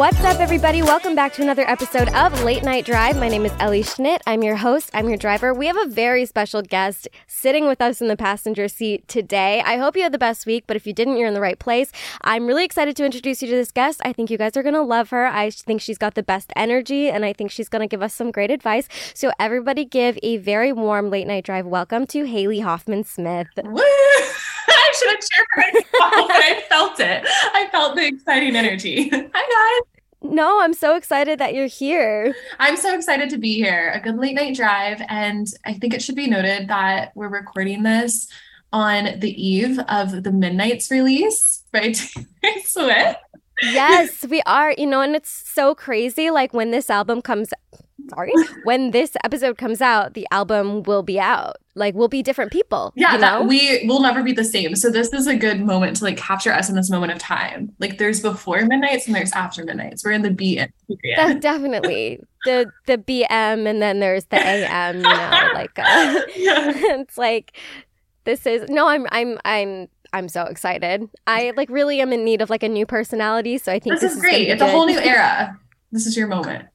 What's up, everybody? Welcome back to another episode of Late Night Drive. My name is Ellie Schnitt. I'm your host, I'm your driver. We have a very special guest sitting with us in the passenger seat today. I hope you had the best week, but if you didn't, you're in the right place. I'm really excited to introduce you to this guest. I think you guys are going to love her. I think she's got the best energy, and I think she's going to give us some great advice. So, everybody, give a very warm Late Night Drive welcome to Haley Hoffman Smith. I should have cheered for myself, but I felt it. I felt the exciting energy. Hi, guys. No, I'm so excited that you're here. I'm so excited to be here. A good late night drive. And I think it should be noted that we're recording this on the eve of the Midnights release by Taylor Swift. Yes, we are. You know, and it's so crazy. Like when this album comes sorry, when this episode comes out, the album will be out. Like we'll be different people. Yeah, you know? that, we will never be the same. So this is a good moment to like capture us in this moment of time. Like there's before midnights and there's after midnights. We're in the bm That's definitely the the BM and then there's the AM. You know, like uh, it's like this is no. I'm I'm I'm I'm so excited. I like really am in need of like a new personality. So I think this, this is, is great. It's good. a whole new era. This is your moment.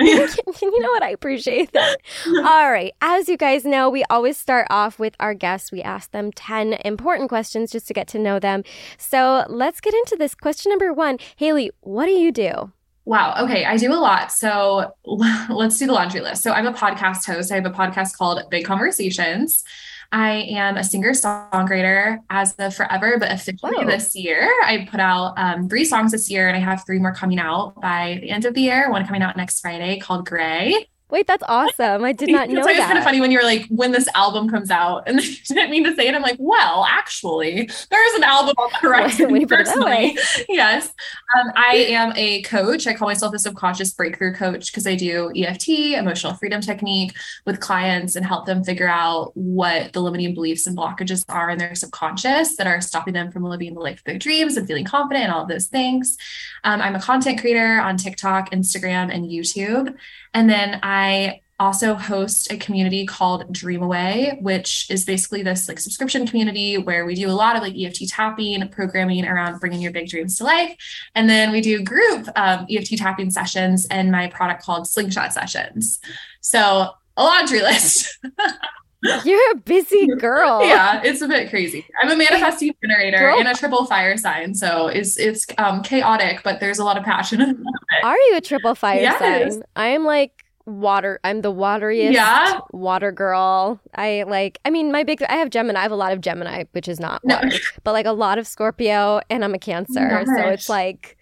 you know what? I appreciate that. All right. As you guys know, we always start off with our guests. We ask them 10 important questions just to get to know them. So let's get into this. Question number one Haley, what do you do? Wow. Okay. I do a lot. So let's do the laundry list. So I'm a podcast host. I have a podcast called Big Conversations. I am a singer songwriter as of forever, but officially Whoa. this year, I put out um, three songs this year, and I have three more coming out by the end of the year. One coming out next Friday called Gray. Wait, that's awesome. I did not know that. it's kind of funny when you're like, when this album comes out, and you didn't mean to say it. I'm like, well, actually, there is an album on the horizon. when you put it that way. yes. Um, I am a coach. I call myself a subconscious breakthrough coach because I do EFT, emotional freedom technique, with clients and help them figure out what the limiting beliefs and blockages are in their subconscious that are stopping them from living the life of their dreams and feeling confident and all of those things. Um, I'm a content creator on TikTok, Instagram, and YouTube. And then I also host a community called Dream Away, which is basically this like subscription community where we do a lot of like EFT tapping, programming around bringing your big dreams to life. And then we do group um, EFT tapping sessions and my product called Slingshot Sessions. So a laundry list. You're a busy girl. yeah, it's a bit crazy. I'm a manifesting generator girl. and a triple fire sign, so it's it's um, chaotic, but there's a lot of passion. Are you a triple fire yes. sign? I am like water. I'm the wateriest yeah. water girl. I like. I mean, my big. I have Gemini. I have a lot of Gemini, which is not water, no. but like a lot of Scorpio, and I'm a Cancer, so it's like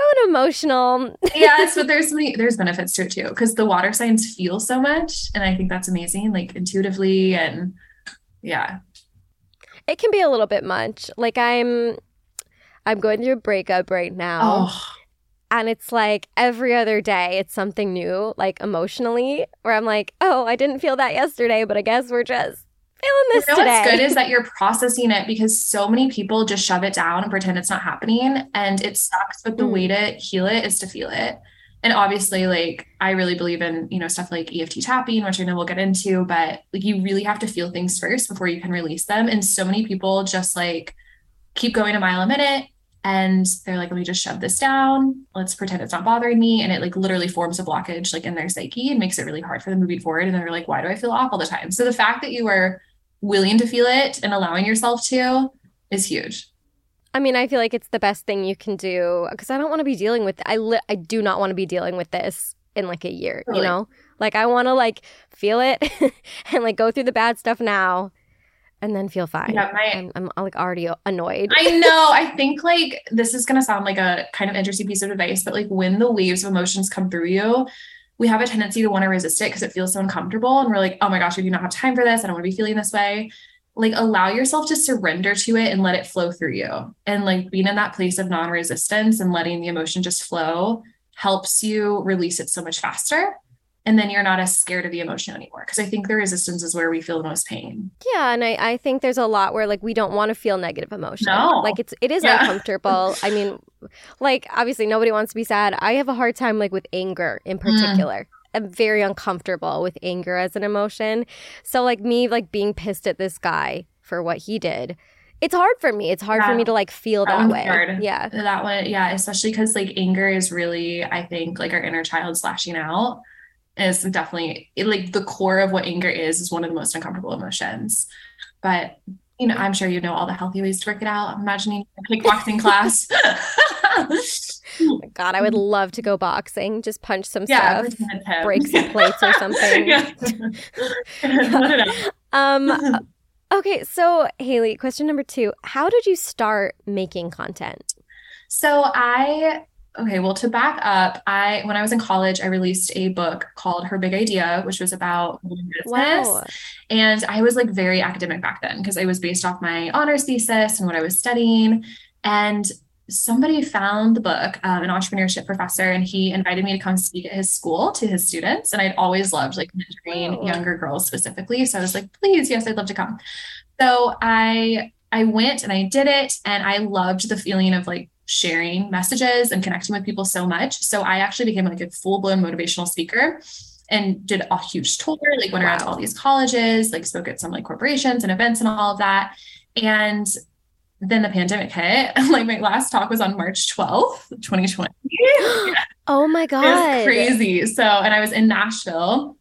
oh, emotional. yes, but there's many there's benefits to it too because the water signs feel so much, and I think that's amazing, like intuitively and yeah. It can be a little bit much. Like I'm, I'm going through a breakup right now. Oh. And it's like every other day, it's something new, like emotionally, where I'm like, oh, I didn't feel that yesterday, but I guess we're just feeling this you know today. What's good is that you're processing it because so many people just shove it down and pretend it's not happening, and it sucks. But the mm. way to heal it is to feel it. And obviously, like I really believe in you know stuff like EFT tapping, which I know we'll get into, but like you really have to feel things first before you can release them. And so many people just like keep going a mile a minute and they're like, let me just shove this down. Let's pretend it's not bothering me. And it like literally forms a blockage like in their psyche and makes it really hard for them moving forward. And they're like, why do I feel off all the time? So the fact that you are willing to feel it and allowing yourself to is huge. I mean, I feel like it's the best thing you can do because I don't want to be dealing with. I li- I do not want to be dealing with this in like a year. Really? You know, like I want to like feel it and like go through the bad stuff now and then feel fine. Yeah, my, I'm, I'm, like already annoyed. I know. I think like this is going to sound like a kind of interesting piece of advice, but like when the waves of emotions come through you, we have a tendency to want to resist it because it feels so uncomfortable. And we're like, oh my gosh, I do not have time for this. I don't want to be feeling this way. Like allow yourself to surrender to it and let it flow through you. And like being in that place of non resistance and letting the emotion just flow helps you release it so much faster and then you're not as scared of the emotion anymore because i think the resistance is where we feel the most pain yeah and i, I think there's a lot where like we don't want to feel negative emotion no. like it's it is yeah. uncomfortable i mean like obviously nobody wants to be sad i have a hard time like with anger in mm. particular mm. I'm very uncomfortable with anger as an emotion. So like me like being pissed at this guy for what he did. It's hard for me. It's hard yeah. for me to like feel that, that way. Hard. Yeah. That one, yeah, especially because like anger is really, I think, like our inner child slashing out is definitely like the core of what anger is is one of the most uncomfortable emotions. But you know i'm sure you know all the healthy ways to work it out. I'm imagining a kickboxing class. Oh god i would love to go boxing just punch some yeah, stuff break some plates or something. Um okay so haley question number two how did you start making content? So i okay, well, to back up, I when I was in college, I released a book called Her Big Idea, which was about business. Wow. And I was like very academic back then because it was based off my honors thesis and what I was studying. And somebody found the book, um, an entrepreneurship professor, and he invited me to come speak at his school to his students. And I'd always loved like mentoring oh. younger girls specifically. So I was like, please, yes, I'd love to come. So I I went and I did it, and I loved the feeling of like sharing messages and connecting with people so much. So I actually became like a full blown motivational speaker and did a huge tour, like went wow. around to all these colleges, like spoke at some like corporations and events and all of that. And then the pandemic hit. like my last talk was on March 12th, 2020. oh my God. It was crazy. So, and I was in Nashville.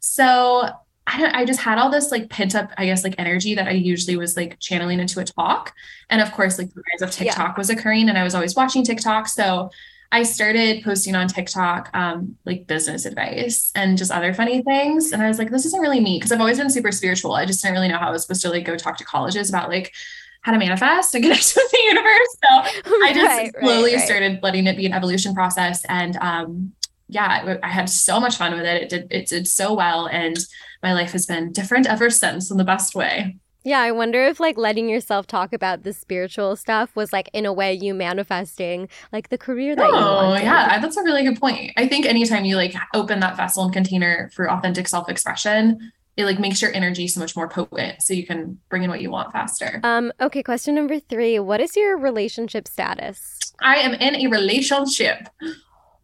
So I don't, I just had all this like pent up, I guess, like energy that I usually was like channeling into a talk. And of course, like the rise of TikTok yeah. was occurring and I was always watching TikTok. So I started posting on TikTok, um, like business advice and just other funny things. And I was like, this isn't really me because I've always been super spiritual. I just didn't really know how I was supposed to like go talk to colleges about like how to manifest and connect with the universe. So I just right, slowly right, right. started letting it be an evolution process. And um, yeah, I had so much fun with it. It did it did so well. And my life has been different ever since in the best way. Yeah, I wonder if like letting yourself talk about the spiritual stuff was like in a way you manifesting like the career that oh, you. Oh, yeah, that's a really good point. I think anytime you like open that vessel and container for authentic self-expression, it like makes your energy so much more potent so you can bring in what you want faster. Um okay, question number 3. What is your relationship status? I am in a relationship.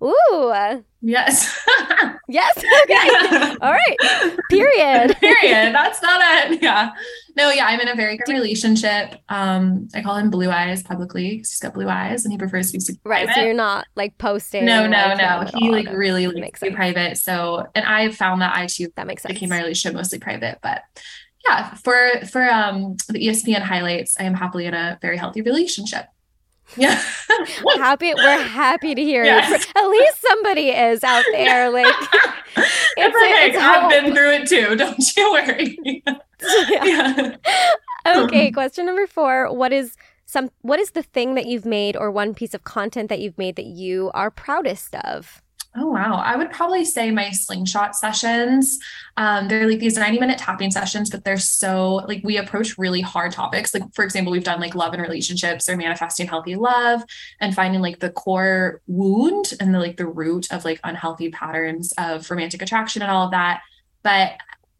Ooh. Yes. yes. Okay. All right. Period. Period. That's not it. Yeah. No, yeah, I'm in a very good relationship. Um, I call him Blue Eyes publicly because he's got blue eyes and he prefers to be super right. Private. So you're not like posting. No, no, no. He like really likes to be private. So, and I found that I too that makes sense. became my relationship mostly private, but yeah, for for um the ESPN highlights, I am happily in a very healthy relationship. Yeah. happy we're happy to hear yes. At least somebody is out there. Like it's, it's. It's I've been through it too. Don't you worry. yeah. okay, um, question number four. What is some what is the thing that you've made or one piece of content that you've made that you are proudest of? Oh, wow. I would probably say my slingshot sessions. Um, they're like these 90 minute tapping sessions, but they're so like we approach really hard topics. Like, for example, we've done like love and relationships or manifesting healthy love and finding like the core wound and the like the root of like unhealthy patterns of romantic attraction and all of that. But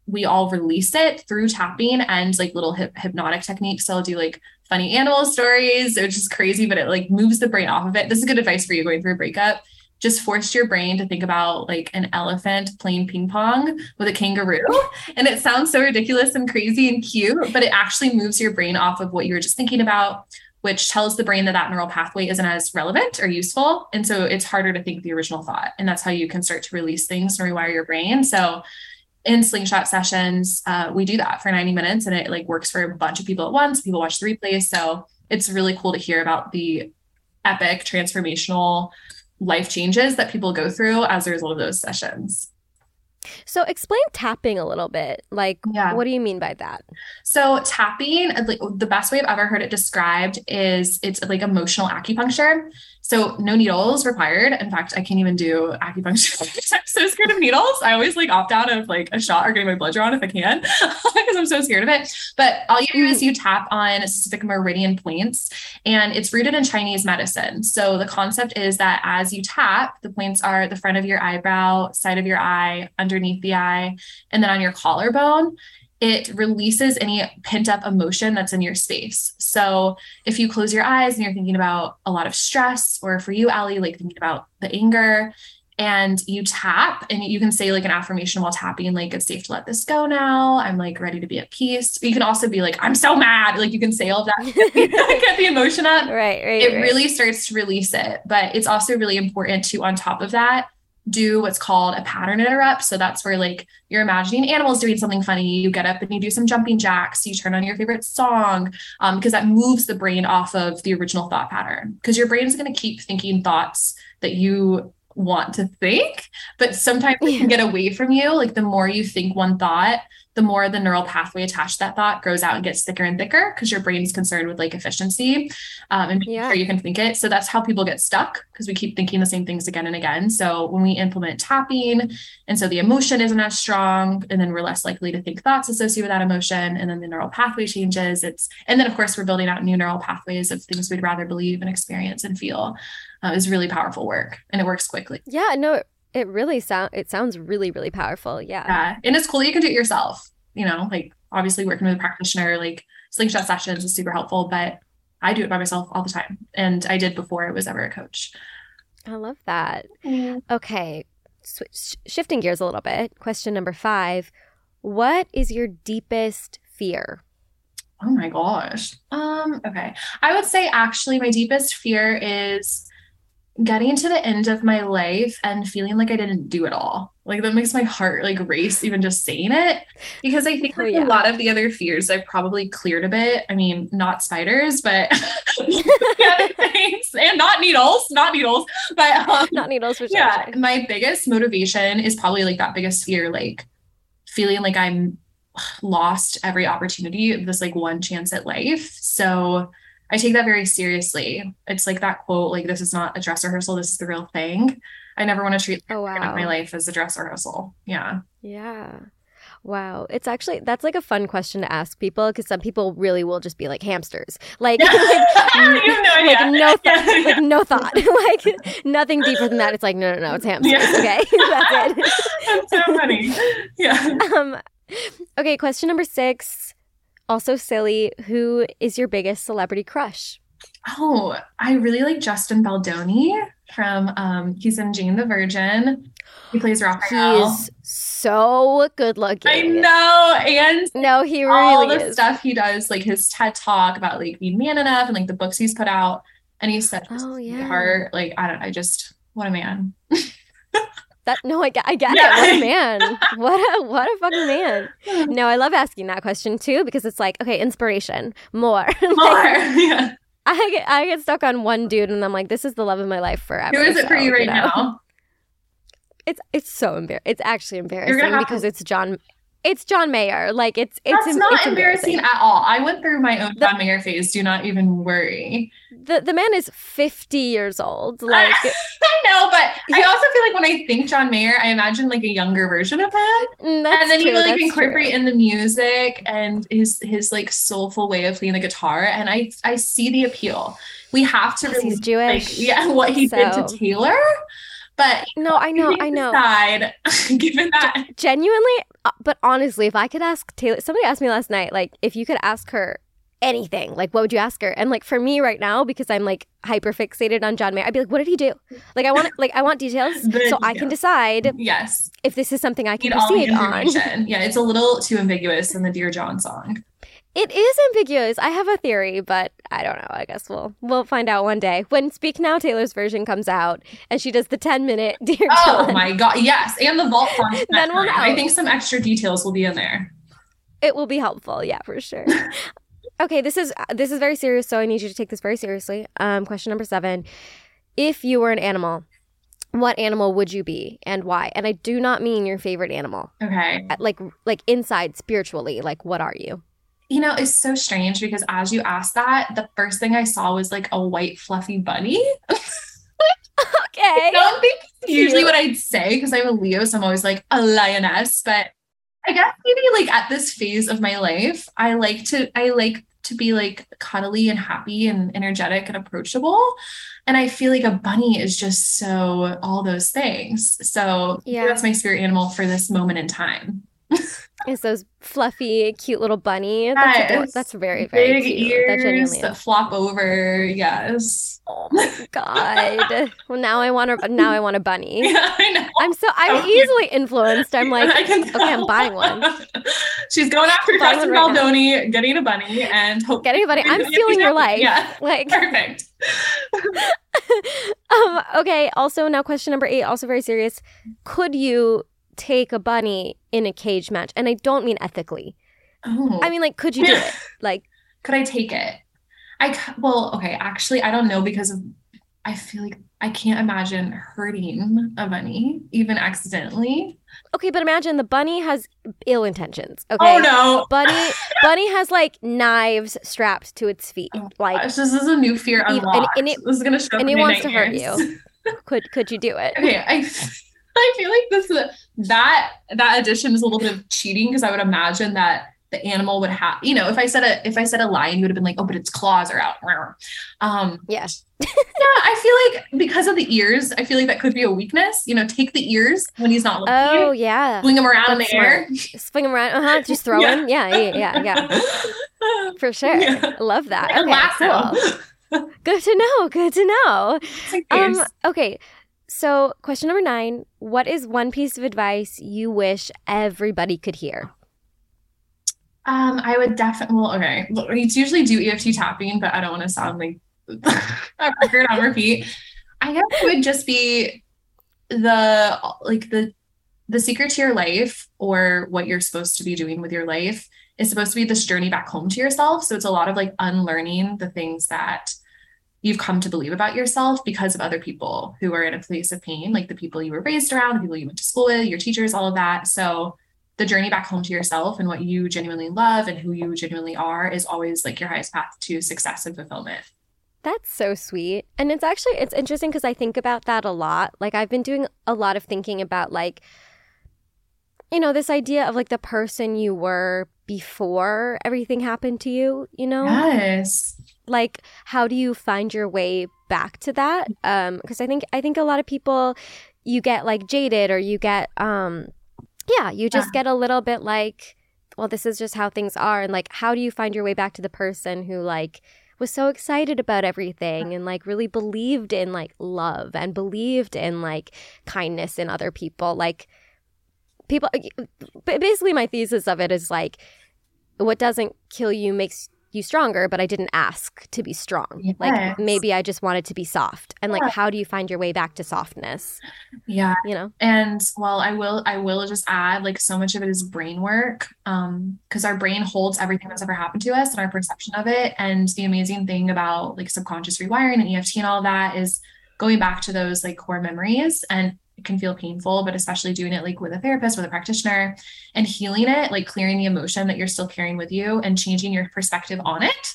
we all release it through tapping and like little hip- hypnotic techniques. So I'll do like funny animal stories, which is crazy, but it like moves the brain off of it. This is good advice for you going through a breakup just forced your brain to think about like an elephant playing ping pong with a kangaroo. And it sounds so ridiculous and crazy and cute, but it actually moves your brain off of what you were just thinking about which tells the brain that that neural pathway isn't as relevant or useful. And so it's harder to think the original thought. And that's how you can start to release things and rewire your brain. So in slingshot sessions, uh, we do that for 90 minutes and it like works for a bunch of people at once. People watch the replays. So it's really cool to hear about the epic transformational life changes that people go through as a result of those sessions. So explain tapping a little bit. Like, yeah. what do you mean by that? So tapping, like, the best way I've ever heard it described is it's like emotional acupuncture. So no needles required. In fact, I can't even do acupuncture. I'm so scared of needles. I always like opt out of like a shot or getting my blood drawn if I can, because I'm so scared of it. But all you do is mm. you tap on specific meridian points, and it's rooted in Chinese medicine. So the concept is that as you tap, the points are the front of your eyebrow, side of your eye, underneath the eye, and then on your collarbone it releases any pent up emotion that's in your space. So if you close your eyes and you're thinking about a lot of stress, or for you, Ellie, like thinking about the anger, and you tap and you can say like an affirmation while tapping, like it's safe to let this go now. I'm like ready to be at peace. You can also be like, I'm so mad. Like you can say all of that, get the emotion up. Right, right. It right. really starts to release it. But it's also really important to, on top of that, do what's called a pattern interrupt. So that's where like you're imagining animals doing something funny. You get up and you do some jumping jacks. You turn on your favorite song um, because that moves the brain off of the original thought pattern. Because your brain is going to keep thinking thoughts that you want to think, but sometimes it can get away from you. Like the more you think one thought, the more the neural pathway attached to that thought grows out and gets thicker and thicker because your brain's concerned with like efficiency um, and yeah. sure you can think it. So that's how people get stuck because we keep thinking the same things again and again. So when we implement tapping, and so the emotion isn't as strong, and then we're less likely to think thoughts associated with that emotion, and then the neural pathway changes. It's and then of course we're building out new neural pathways of things we'd rather believe and experience and feel. Uh, is really powerful work, and it works quickly. Yeah, no, it really sound it sounds really really powerful. Yeah. Yeah, and it's cool you can do it yourself. You know, like obviously working with a practitioner, like slingshot sessions is super helpful, but I do it by myself all the time, and I did before I was ever a coach. I love that. Mm. Okay, Switch, shifting gears a little bit. Question number five: What is your deepest fear? Oh my gosh. Um. Okay, I would say actually my deepest fear is getting to the end of my life and feeling like I didn't do it all. Like that makes my heart like race even just saying it because I think oh, yeah. a lot of the other fears I've probably cleared a bit. I mean, not spiders, but things and not needles, not needles, but um, not needles. Yeah, sure. my biggest motivation is probably like that biggest fear, like feeling like I'm lost every opportunity this like one chance at life. So I take that very seriously. It's like that quote, like this is not a dress rehearsal, this is the real thing. I never want to treat oh, wow. my life as a dress rehearsal. Yeah. Yeah. Wow. It's actually that's like a fun question to ask people because some people really will just be like hamsters. Like, like, no, like no thought yeah. like no thought. like nothing deeper than that. It's like, no no no, it's hamsters. Yeah. Okay. that's it. That's so funny. Yeah. Um okay, question number six. Also silly, who is your biggest celebrity crush? Oh, I really like Justin Baldoni from um he's in Jane the Virgin. He plays Rafael. He's so good looking. I know. And no, he really all the is. stuff he does, like his TED talk about like being man enough and like the books he's put out. And he's such oh, yeah. heart. Like I don't I just what a man. That no, I get, I get yeah. it. What a man! what a what a fucking man! No, I love asking that question too because it's like, okay, inspiration, more, more. like, yeah. I get I get stuck on one dude and I'm like, this is the love of my life forever. Who is it so, for you right you know? now? It's it's so embarrassing. It's actually embarrassing because to- it's John it's John Mayer. Like it's it's That's not it's embarrassing. embarrassing. at all. I went through my own the, John Mayer phase. Do not even worry. The the man is 50 years old. Like I know, but I also feel like when I think John Mayer, I imagine like a younger version of him. Mm, and then true, he like incorporate true. in the music and his his like soulful way of playing the guitar. And I I see the appeal. We have to really, he's Jewish. Like, yeah, what he so. did to Taylor. But no, I know, I know. Decide, given that genuinely, uh, but honestly, if I could ask Taylor, somebody asked me last night, like, if you could ask her anything, like, what would you ask her? And like for me right now, because I'm like hyper fixated on John Mayer, I'd be like, what did he do? Like, I want, like, I want details so I can decide. Yes, if this is something I can proceed on. Yeah, it's a little too ambiguous in the Dear John song. It is ambiguous. I have a theory, but I don't know. I guess we'll we'll find out one day when Speak Now Taylor's version comes out and she does the ten minute Dear Oh my god, yes, and the vault then we'll know. I think some extra details will be in there. It will be helpful, yeah, for sure. okay, this is this is very serious, so I need you to take this very seriously. Um, question number seven: If you were an animal, what animal would you be and why? And I do not mean your favorite animal. Okay. Like like inside spiritually, like what are you? You know, it's so strange because as you asked that, the first thing I saw was like a white fluffy bunny. okay. I don't think usually what I'd say because I'm a Leo, so I'm always like a lioness. But I guess maybe like at this phase of my life, I like to I like to be like cuddly and happy and energetic and approachable. And I feel like a bunny is just so all those things. So yeah. that's my spirit animal for this moment in time. Is those fluffy, cute little bunny. That's, yes. that's very, very Big cute. Ears that genuinely that flop over. Yes. Oh my god. well, now I want a now I want a bunny. Yeah, I know. I'm so I'm easily influenced. I'm like, okay, I'm buying one. She's going after right Baldoni, now. getting a bunny, and hope- getting a bunny. I'm stealing your life. Yeah, like perfect. um. Okay. Also, now question number eight. Also very serious. Could you take a bunny in a cage match, and I don't mean ethically. Oh. I mean, like, could you do it? Like, could I take it? I well, okay. Actually, I don't know because of. I feel like I can't imagine hurting a bunny even accidentally. Okay, but imagine the bunny has ill intentions. Okay. Oh no. Bunny bunny has like knives strapped to its feet. Oh, like gosh, this is a new fear unlocked. And, and it, this is gonna show and it wants nightmares. to hurt you. could could you do it? Okay, I I feel like this that that addition is a little bit of cheating because I would imagine that the animal would have, you know, if I said a if I said a lion, you would have been like, oh, but its claws are out. Um, yeah. yeah, I feel like because of the ears, I feel like that could be a weakness. You know, take the ears when he's not looking. Oh yeah. Swing them around That's in the smart. air. Swing them around. Uh huh. Just throw yeah. Yeah, yeah, yeah, yeah. For sure. Yeah. Love that. Okay, cool. Good to know. Good to know. Um, okay. So, question number nine What is one piece of advice you wish everybody could hear? Um, I would definitely, well, okay. We usually do EFT tapping, but I don't want to sound like a record on repeat. I guess it would just be the, like, the, the secret to your life or what you're supposed to be doing with your life is supposed to be this journey back home to yourself. So it's a lot of like unlearning the things that you've come to believe about yourself because of other people who are in a place of pain, like the people you were raised around, the people you went to school with, your teachers, all of that. So the journey back home to yourself and what you genuinely love and who you genuinely are is always like your highest path to success and fulfillment. That's so sweet. And it's actually it's interesting because I think about that a lot. Like I've been doing a lot of thinking about like you know, this idea of like the person you were before everything happened to you, you know? Yes like how do you find your way back to that um because i think i think a lot of people you get like jaded or you get um yeah you just yeah. get a little bit like well this is just how things are and like how do you find your way back to the person who like was so excited about everything and like really believed in like love and believed in like kindness in other people like people basically my thesis of it is like what doesn't kill you makes you stronger, but I didn't ask to be strong. Yes. Like maybe I just wanted to be soft. And like how do you find your way back to softness? Yeah. You know? And well, I will I will just add like so much of it is brain work. Um, because our brain holds everything that's ever happened to us and our perception of it. And the amazing thing about like subconscious rewiring and EFT and all that is going back to those like core memories and it can feel painful, but especially doing it like with a therapist, with a practitioner and healing it, like clearing the emotion that you're still carrying with you and changing your perspective on it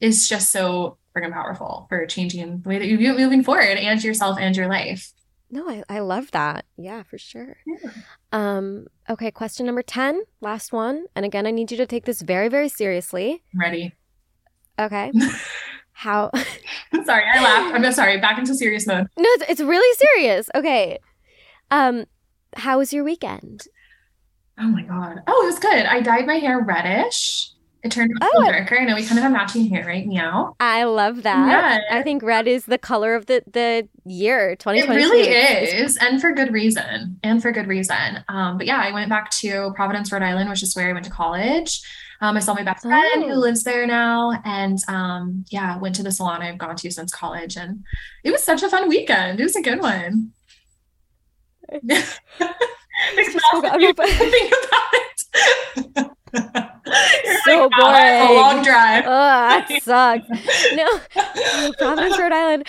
is just so freaking powerful for changing the way that you're moving forward and yourself and your life. No, I, I love that. Yeah, for sure. Yeah. Um, okay, question number 10, last one. And again, I need you to take this very, very seriously. I'm ready. Okay. How sorry, I laughed. I'm sorry, back into serious mode. No, it's, it's really serious. Okay. Um, how was your weekend? Oh my god. Oh, it was good. I dyed my hair reddish. It turned a little oh, darker. I know we kind of have matching hair right now. I love that. Yeah. I think red is the color of the the year 2020. It really is, and for good reason. And for good reason. Um, but yeah, I went back to Providence, Rhode Island, which is where I went to college. Um, I saw my best friend oh. who lives there now, and um, yeah, went to the salon I've gone to since college, and it was such a fun weekend. It was a good one. Think about it. so like, boring. a long drive. Oh, that sucks. no, Providence, Rhode Island.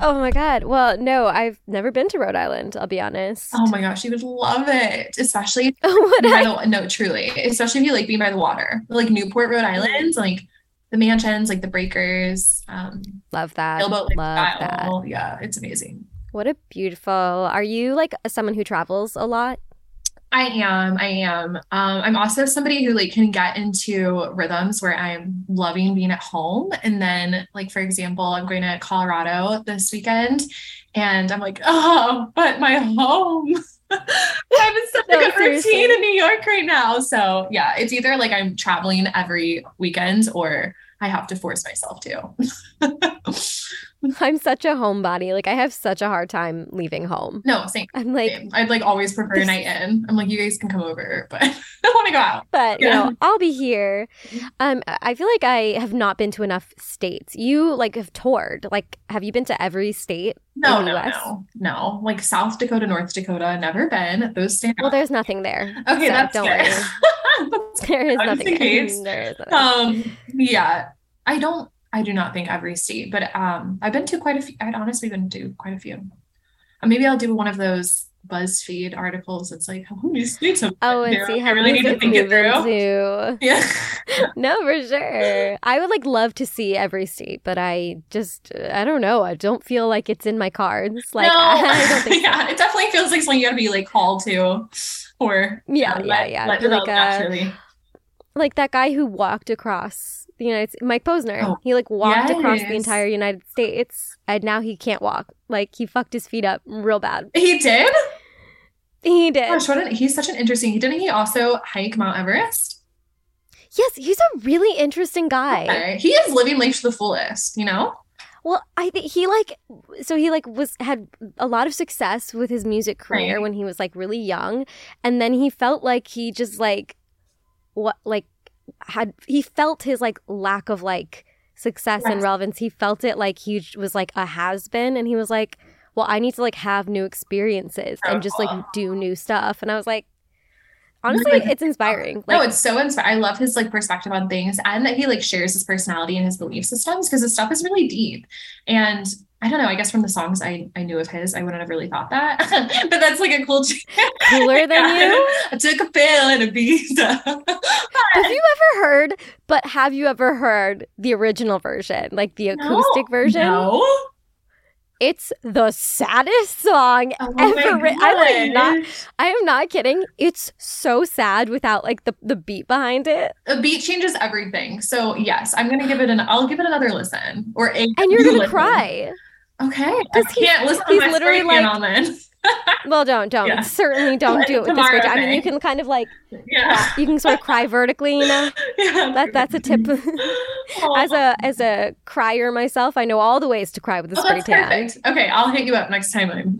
Oh my god. Well, no, I've never been to Rhode Island. I'll be honest. Oh my gosh, you would love it, especially. would I? The, no, truly, especially if you like being by the water, like Newport, Rhode Island, like the mansions, like the breakers. Um, love that. Sailboat, like, love style. that. Yeah, it's amazing. What a beautiful. Are you like someone who travels a lot? I am. I am. Um, I'm also somebody who like can get into rhythms where I'm loving being at home. And then, like, for example, I'm going to Colorado this weekend and I'm like, oh, but my home. I'm in such no, a good seriously. routine in New York right now. So yeah, it's either like I'm traveling every weekend or I have to force myself to. I'm such a homebody. Like I have such a hard time leaving home. No, same. I'm like same. I'd like always prefer a night in. I'm like, you guys can come over, but I don't want to go out. But yeah. you know, I'll be here. Mm-hmm. Um, I feel like I have not been to enough states. You like have toured. Like, have you been to every state? No, no, US? no, no. Like South Dakota, North Dakota, never been. Those stand. Well, there's nothing there. Okay, so that's don't good. worry. there is nothing there. there is nothing. Um, yeah, I don't I do not think every state, but um, I've been to quite a few. I'd honestly been to quite a few. Uh, maybe I'll do one of those BuzzFeed articles. It's like how many states have oh, and see how I really need to think it through. Into. Yeah, no, for sure. I would like love to see every state, but I just I don't know. I don't feel like it's in my cards. Like no. I, don't think. yeah, so. it definitely feels like something you got to be like called to, or yeah, yeah, let, yeah. Let like, uh, like that guy who walked across the United States. Mike Posner. Oh, he like walked yes. across the entire United States and now he can't walk. Like he fucked his feet up real bad. He did? He did. Gosh, what an, he's such an interesting. He didn't he also hike Mount Everest? Yes, he's a really interesting guy. Okay. He is living life to the fullest, you know? Well, I think he like so he like was had a lot of success with his music career right. when he was like really young and then he felt like he just like what like had he felt his like lack of like success yes. and relevance. He felt it like he was like a has been, and he was like, "Well, I need to like have new experiences and just like do new stuff." And I was like, honestly like, it's inspiring like, no it's so inspiring i love his like perspective on things and that he like shares his personality and his belief systems because his stuff is really deep and I don't know. I guess from the songs I, I knew of his, I wouldn't have really thought that. but that's like a cool cooler than you. I took a pill and Ibiza. have you ever heard? But have you ever heard the original version, like the acoustic no, version? No. It's the saddest song oh ever written. I'm not. I am not kidding. It's so sad without like the the beat behind it. The beat changes everything. So yes, I'm gonna give it an. I'll give it another listen or a. And you're gonna listen. cry. Okay. Can't listen he's literally like, well, don't, don't. Yeah. Certainly don't do it with this I mean, you can kind of like, yeah. You can sort of cry vertically, you know? Yeah. That, that's a tip. as a as a crier myself, I know all the ways to cry with a oh, spray tan. Perfect. Okay, I'll hit you up next time I'm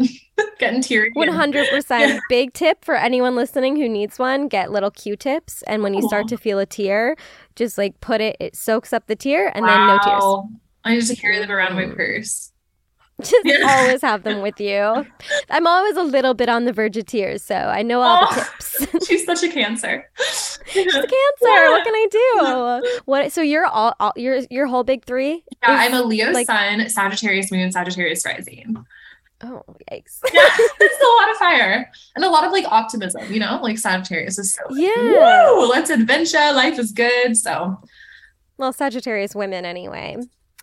getting teary. One hundred percent. Big tip for anyone listening who needs one: get little Q-tips, and when you start to feel a tear, just like put it. It soaks up the tear, and wow. then no tears. I to carry them around in my mm. purse. Just yeah. always have them with you. I'm always a little bit on the verge of tears, so I know all oh, the tips. she's such a cancer. she's a cancer. What can I do? What? So you're all, all your your whole big three? Yeah, I'm a Leo like, Sun, Sagittarius Moon, Sagittarius Rising. Oh, yikes. yeah, it's a lot of fire and a lot of like optimism, you know, like Sagittarius is so like, yeah. Woo, let's adventure. Life is good. So, well, Sagittarius women anyway.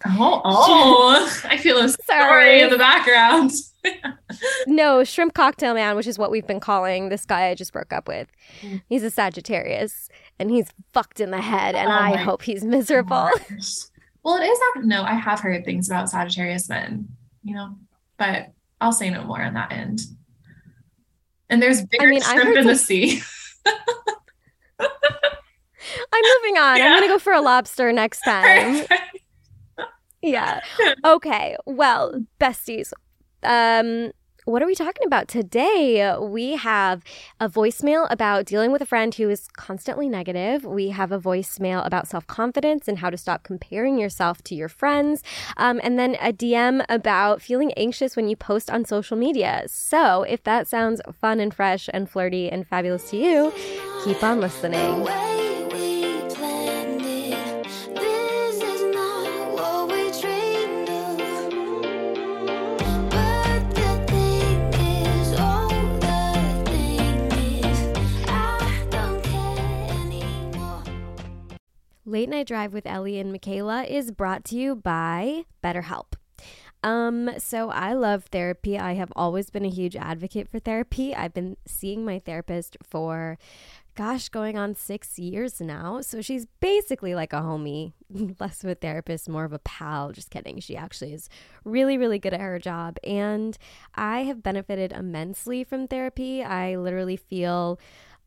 Oh, oh. I feel a story in the background. no, shrimp cocktail man, which is what we've been calling this guy I just broke up with. Mm. He's a Sagittarius and he's fucked in the head, and oh I hope he's miserable. Gosh. Well, it is not. No, I have heard things about Sagittarius men, you know, but I'll say no more on that end. And there's bigger I mean, shrimp in the sea. I'm moving on. Yeah. I'm gonna go for a lobster next time yeah. Okay. Well, besties. Um what are we talking about today? We have a voicemail about dealing with a friend who is constantly negative. We have a voicemail about self confidence and how to stop comparing yourself to your friends. Um, and then a DM about feeling anxious when you post on social media. So if that sounds fun and fresh and flirty and fabulous to you, keep on listening. Late Night Drive with Ellie and Michaela is brought to you by BetterHelp. Um, so I love therapy. I have always been a huge advocate for therapy. I've been seeing my therapist for gosh, going on six years now. So she's basically like a homie, less of a therapist, more of a pal. Just kidding. She actually is really, really good at her job. And I have benefited immensely from therapy. I literally feel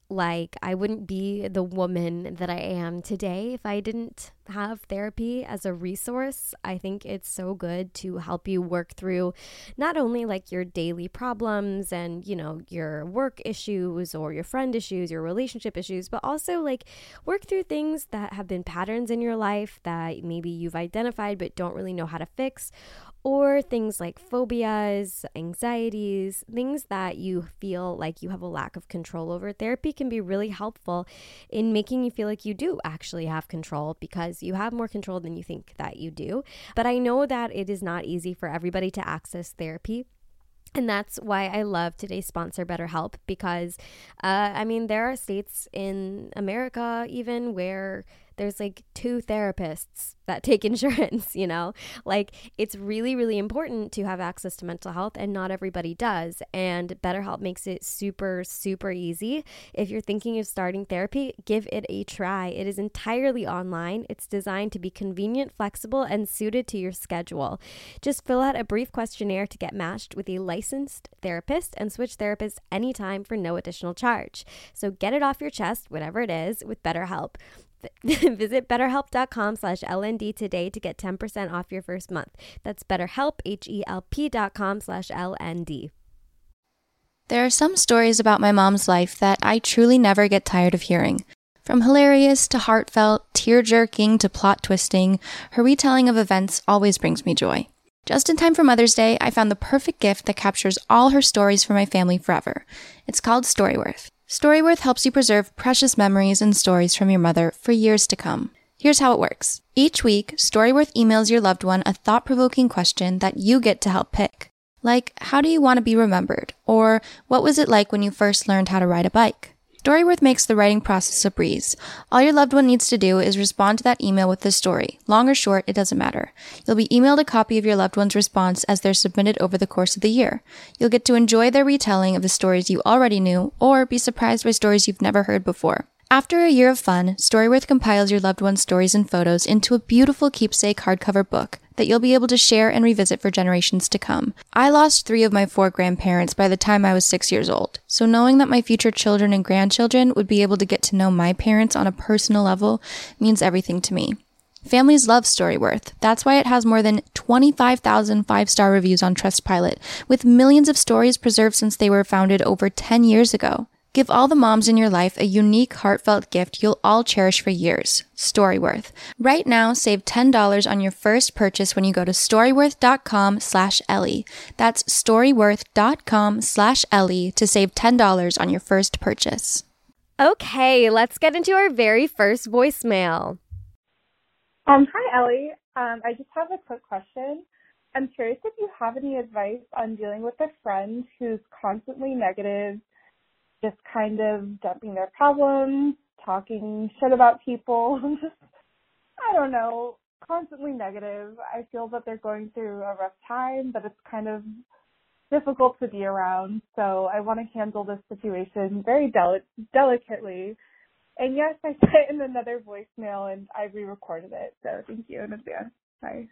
like I wouldn't be the woman that I am today if I didn't have therapy as a resource. I think it's so good to help you work through not only like your daily problems and, you know, your work issues or your friend issues, your relationship issues, but also like work through things that have been patterns in your life that maybe you've identified but don't really know how to fix or things like phobias, anxieties, things that you feel like you have a lack of control over. Therapy can be really helpful in making you feel like you do actually have control because you have more control than you think that you do. But I know that it is not easy for everybody to access therapy. And that's why I love today's sponsor, BetterHelp, because uh, I mean, there are states in America even where there's like two therapists that take insurance, you know? Like it's really, really important to have access to mental health, and not everybody does. And BetterHelp makes it super, super easy. If you're thinking of starting therapy, give it a try. It is entirely online, it's designed to be convenient, flexible, and suited to your schedule. Just fill out a brief questionnaire to get matched with a licensed therapist and switch therapists anytime for no additional charge. So get it off your chest, whatever it is, with BetterHelp. Visit betterhelp.com slash LND today to get 10% off your first month. That's betterhelp, H-E-L-P dot com slash LND. There are some stories about my mom's life that I truly never get tired of hearing. From hilarious to heartfelt, tear jerking to plot twisting, her retelling of events always brings me joy. Just in time for Mother's Day, I found the perfect gift that captures all her stories for my family forever. It's called Storyworth. Storyworth helps you preserve precious memories and stories from your mother for years to come. Here's how it works. Each week, Storyworth emails your loved one a thought provoking question that you get to help pick. Like, how do you want to be remembered? Or, what was it like when you first learned how to ride a bike? Storyworth makes the writing process a breeze. All your loved one needs to do is respond to that email with the story. Long or short, it doesn't matter. You'll be emailed a copy of your loved one's response as they're submitted over the course of the year. You'll get to enjoy their retelling of the stories you already knew or be surprised by stories you've never heard before. After a year of fun, Storyworth compiles your loved one's stories and photos into a beautiful keepsake hardcover book that you'll be able to share and revisit for generations to come. I lost three of my four grandparents by the time I was six years old, so knowing that my future children and grandchildren would be able to get to know my parents on a personal level means everything to me. Families love Storyworth. That's why it has more than 25,000 five star reviews on Trustpilot, with millions of stories preserved since they were founded over 10 years ago. Give all the moms in your life a unique, heartfelt gift you'll all cherish for years. Storyworth. Right now, save $10 on your first purchase when you go to storyworth.com slash Ellie. That's storyworth.com slash Ellie to save $10 on your first purchase. Okay, let's get into our very first voicemail. Um, hi, Ellie. Um, I just have a quick question. I'm curious if you have any advice on dealing with a friend who's constantly negative just kind of dumping their problems, talking shit about people, just, I don't know, constantly negative. I feel that they're going through a rough time, but it's kind of difficult to be around. So I want to handle this situation very deli- delicately. And yes, I sent in another voicemail and I re-recorded it. So thank you in advance. Bye.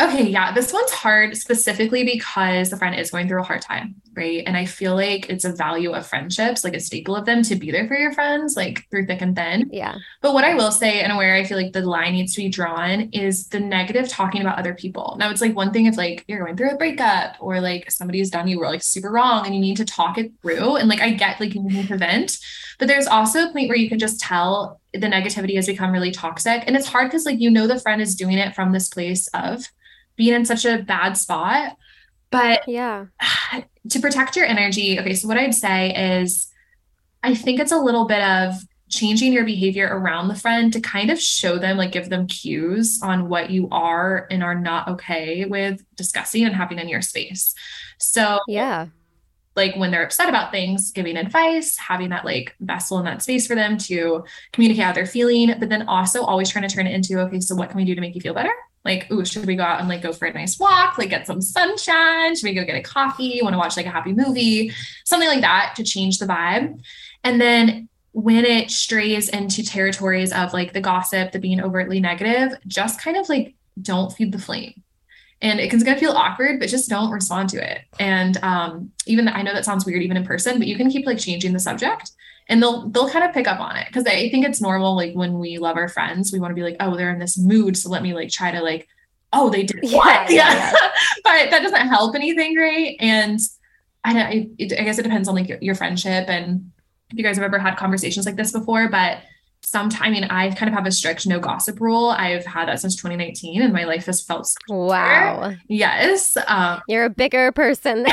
Okay, yeah, this one's hard specifically because the friend is going through a hard time, right? And I feel like it's a value of friendships, like a staple of them to be there for your friends, like through thick and thin. Yeah. But what I will say, and where I feel like the line needs to be drawn, is the negative talking about other people. Now, it's like one thing if like you're going through a breakup or like somebody's done you were like super wrong and you need to talk it through. And like I get like you need to vent, but there's also a point where you can just tell the negativity has become really toxic. And it's hard because like you know the friend is doing it from this place of being in such a bad spot. But yeah, to protect your energy, okay, so what I'd say is I think it's a little bit of changing your behavior around the friend to kind of show them, like give them cues on what you are and are not okay with discussing and having in your space. So, yeah, like when they're upset about things, giving advice, having that like vessel in that space for them to communicate how they're feeling, but then also always trying to turn it into, okay, so what can we do to make you feel better? Like, ooh, should we go out and like go for a nice walk, like get some sunshine? Should we go get a coffee? Want to watch like a happy movie? Something like that to change the vibe. And then when it strays into territories of like the gossip, the being overtly negative, just kind of like don't feed the flame. And it can gonna feel awkward, but just don't respond to it. And um, even I know that sounds weird even in person, but you can keep like changing the subject and they'll they'll kind of pick up on it because I think it's normal. Like when we love our friends, we want to be like, oh, they're in this mood, so let me like try to like, oh, they did yeah, what? Yeah, yeah. but that doesn't help anything, right? And I, I, I guess it depends on like your, your friendship and if you guys have ever had conversations like this before, but sometime, I mean, I kind of have a strict no gossip rule. I've had that since 2019 and my life has felt wow. Yes. Um, You're a bigger person.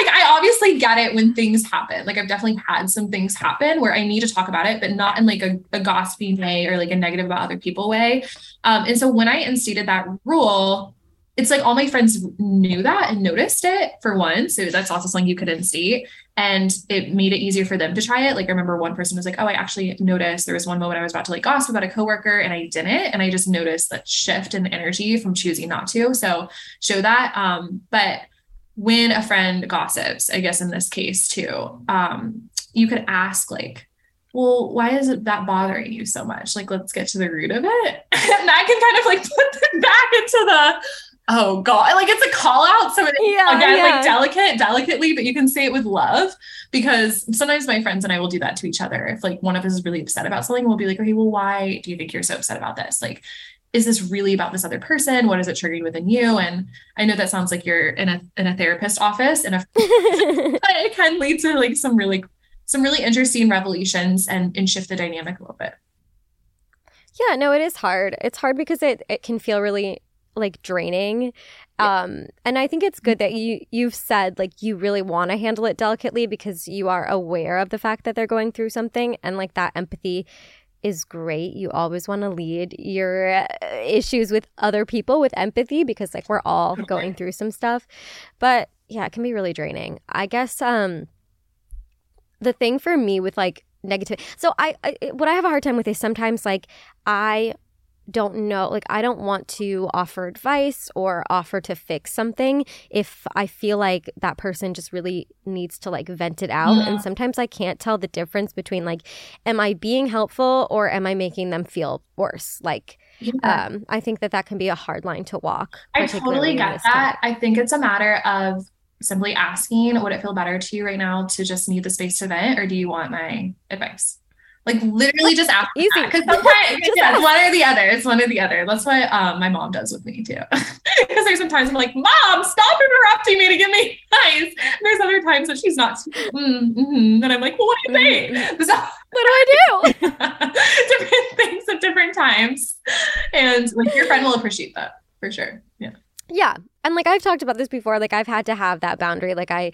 like I obviously get it when things happen. Like I've definitely had some things happen where I need to talk about it, but not in like a, a gossiping way or like a negative about other people way. Um, and so when I instated that rule, it's like all my friends knew that and noticed it for one. So that's also something you could instate. And it made it easier for them to try it. Like I remember one person was like, Oh, I actually noticed there was one moment I was about to like gossip about a coworker and I didn't. And I just noticed that shift in energy from choosing not to. So show that. Um, but when a friend gossips, I guess in this case too, um, you could ask like, well, why is it that bothering you so much? Like, let's get to the root of it. and that can kind of like put them back into the oh god. Like it's a call out. So yeah, again yeah. like delicate delicately but you can say it with love because sometimes my friends and i will do that to each other. If like one of us is really upset about something we'll be like okay well why do you think you're so upset about this? Like is this really about this other person? What is it triggering within you? And i know that sounds like you're in a in a therapist office and a but it can lead to like some really some really interesting revelations and and shift the dynamic a little bit. Yeah no it is hard. It's hard because it it can feel really like draining. Yeah. Um, and I think it's good that you you've said like you really want to handle it delicately because you are aware of the fact that they're going through something and like that empathy is great. You always want to lead your uh, issues with other people with empathy because like we're all going through some stuff. But yeah, it can be really draining. I guess um the thing for me with like negative so I, I what I have a hard time with is sometimes like I don't know like i don't want to offer advice or offer to fix something if i feel like that person just really needs to like vent it out. Yeah. and sometimes i can't tell the difference between like am i being helpful or am i making them feel worse? Like yeah. um i think that that can be a hard line to walk i totally get that. i think it's a matter of simply asking would it feel better to you right now to just need the space to vent or do you want my advice like literally just ask easy because sometimes yeah, it's one or the other. It's one or the other. That's what um, my mom does with me too. Because there's sometimes I'm like, Mom, stop interrupting me to give me advice. there's other times that she's not. Mm, mm-hmm. And I'm like, well, what do you think? Mm-hmm. So, what do I do? different things at different times, and like your friend will appreciate that for sure. Yeah. Yeah. And like I've talked about this before, like I've had to have that boundary. Like I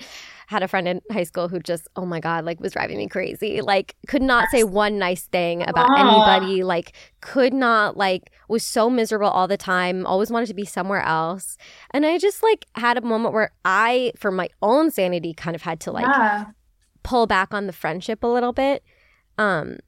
had a friend in high school who just, oh my God, like was driving me crazy. Like could not say one nice thing about anybody. Like could not, like was so miserable all the time, always wanted to be somewhere else. And I just like had a moment where I, for my own sanity, kind of had to like yeah. pull back on the friendship a little bit. Um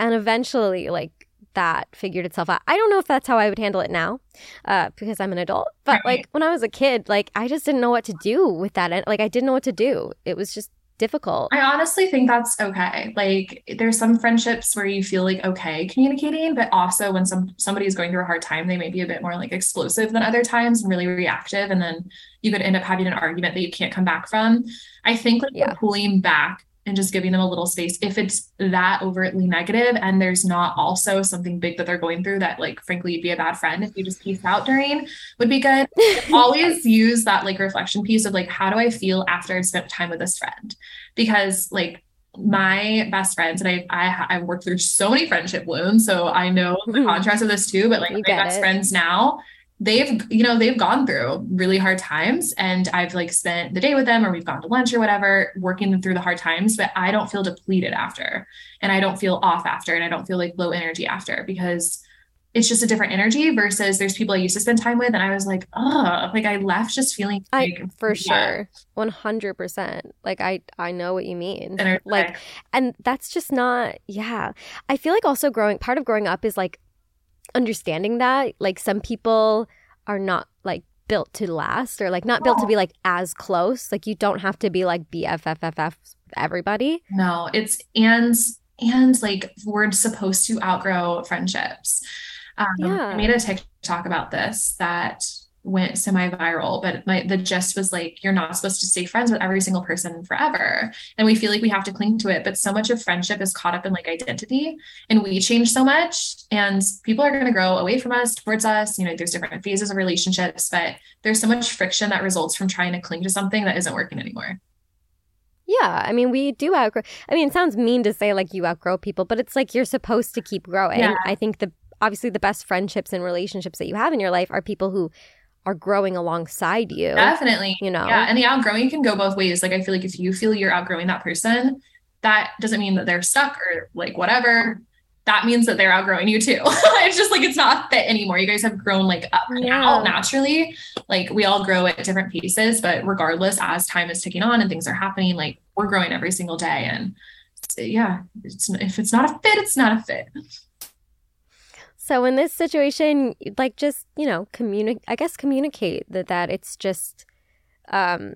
and eventually like that figured itself out. I don't know if that's how I would handle it now, uh, because I'm an adult. But like when I was a kid, like I just didn't know what to do with that. Like I didn't know what to do. It was just difficult. I honestly think that's okay. Like there's some friendships where you feel like okay communicating, but also when some somebody is going through a hard time, they may be a bit more like explosive than other times and really reactive. And then you could end up having an argument that you can't come back from. I think like yeah. pulling back and just giving them a little space if it's that overtly negative and there's not also something big that they're going through that like frankly you'd be a bad friend if you just peace out during would be good always use that like reflection piece of like how do i feel after i've spent time with this friend because like my best friends and I, I I worked through so many friendship wounds, so I know the contrast of this too. But like you my best it. friends now, they've you know they've gone through really hard times and i've like spent the day with them or we've gone to lunch or whatever working them through the hard times but i don't feel depleted after and i don't feel off after and i don't feel like low energy after because it's just a different energy versus there's people i used to spend time with and i was like oh like i left just feeling like, I, for yeah. sure 100% like i i know what you mean like and that's just not yeah i feel like also growing part of growing up is like understanding that like some people are not like built to last or like not built to be like as close. Like you don't have to be like bfffff everybody. No it's and and like we're supposed to outgrow friendships. Um, yeah. i made a tiktok about this that went semi-viral but my the gist was like you're not supposed to stay friends with every single person forever and we feel like we have to cling to it but so much of friendship is caught up in like identity and we change so much and people are going to grow away from us towards us you know there's different phases of relationships but there's so much friction that results from trying to cling to something that isn't working anymore yeah, I mean, we do outgrow. I mean, it sounds mean to say like you outgrow people, but it's like you're supposed to keep growing. Yeah. I think the obviously the best friendships and relationships that you have in your life are people who are growing alongside you. Definitely. You know? Yeah. And the outgrowing can go both ways. Like, I feel like if you feel you're outgrowing that person, that doesn't mean that they're stuck or like whatever. That means that they're outgrowing you too. it's just like it's not a fit anymore. You guys have grown like up and yeah. out naturally. Like we all grow at different paces, but regardless, as time is ticking on and things are happening, like we're growing every single day. And yeah, it's, if it's not a fit, it's not a fit. So in this situation, like just, you know, communicate, I guess communicate that, that it's just, um,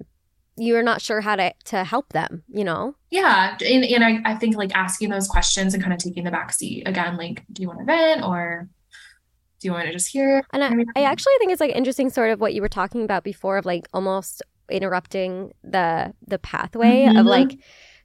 you're not sure how to, to help them, you know? Yeah. And, and I, I think like asking those questions and kind of taking the back seat again, like, do you want to vent or do you want to just hear? And I, I actually think it's like interesting sort of what you were talking about before of like almost interrupting the, the pathway mm-hmm. of like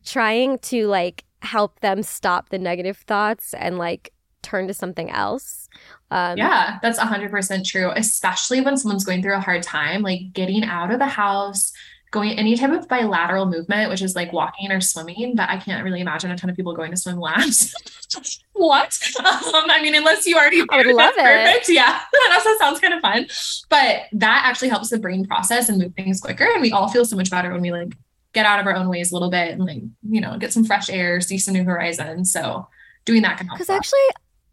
trying to like help them stop the negative thoughts and like turn to something else. Um, yeah, that's 100% true, especially when someone's going through a hard time, like getting out of the house, going any type of bilateral movement, which is like walking or swimming, but I can't really imagine a ton of people going to swim laps. what? Um, I mean, unless you already I would love it. Perfect. Yeah, that also sounds kind of fun. But that actually helps the brain process and move things quicker. And we all feel so much better when we like get out of our own ways a little bit and like, you know, get some fresh air, see some new horizons. So doing that can help. Because actually,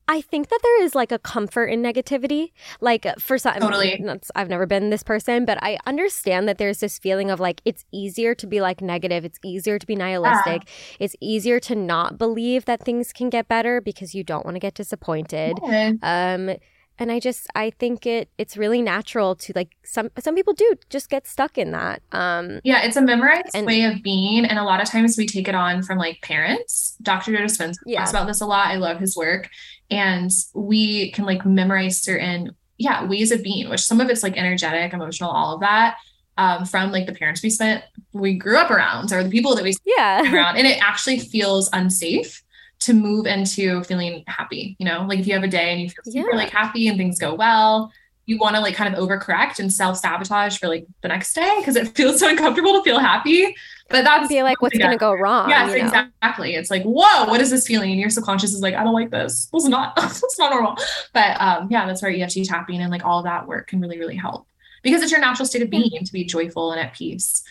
I think that there is like a comfort in negativity. Like for some, totally. I've never been this person, but I understand that there's this feeling of like it's easier to be like negative. It's easier to be nihilistic. Yeah. It's easier to not believe that things can get better because you don't want to get disappointed. Yeah. Um, and i just i think it it's really natural to like some some people do just get stuck in that um yeah it's a memorized and, way of being and a lot of times we take it on from like parents dr joe dispenza yeah. talks about this a lot i love his work and we can like memorize certain yeah ways of being which some of it's like energetic emotional all of that um, from like the parents we spent we grew up around or the people that we yeah around and it actually feels unsafe to move into feeling happy. You know, like if you have a day and you feel super yeah. like happy and things go well, you want to like kind of overcorrect and self sabotage for like the next day because it feels so uncomfortable to feel happy. But that's feel like what's going to go wrong. Yes, you know? exactly. It's like, whoa, what is this feeling? And your subconscious is like, I don't like this. This is not, it's not normal. But um, yeah, that's where EFT tapping and like all that work can really, really help because it's your natural state of being to be joyful and at peace.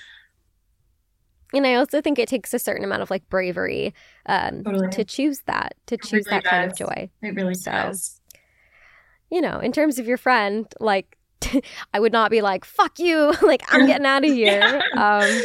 And I also think it takes a certain amount of like bravery um, totally. to choose that, to choose really that does. kind of joy. It really so, does. You know, in terms of your friend, like I would not be like, fuck you, like I'm getting out of here. yeah. Um,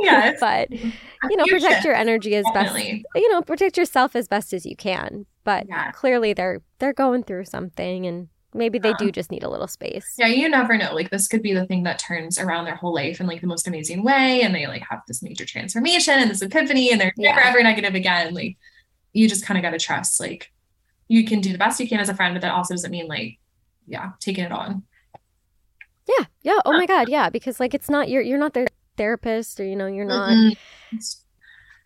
yeah but you know, protect your energy as Definitely. best you know, protect yourself as best as you can. But yeah. clearly they're they're going through something and Maybe they do just need a little space. Yeah, you never know. Like this could be the thing that turns around their whole life in like the most amazing way. And they like have this major transformation and this epiphany and they're yeah. never ever negative again. Like you just kind of gotta trust like you can do the best you can as a friend, but that also doesn't mean like, yeah, taking it on. Yeah. Yeah. Oh my God. Yeah. Because like it's not you're you're not their therapist or you know, you're not mm-hmm.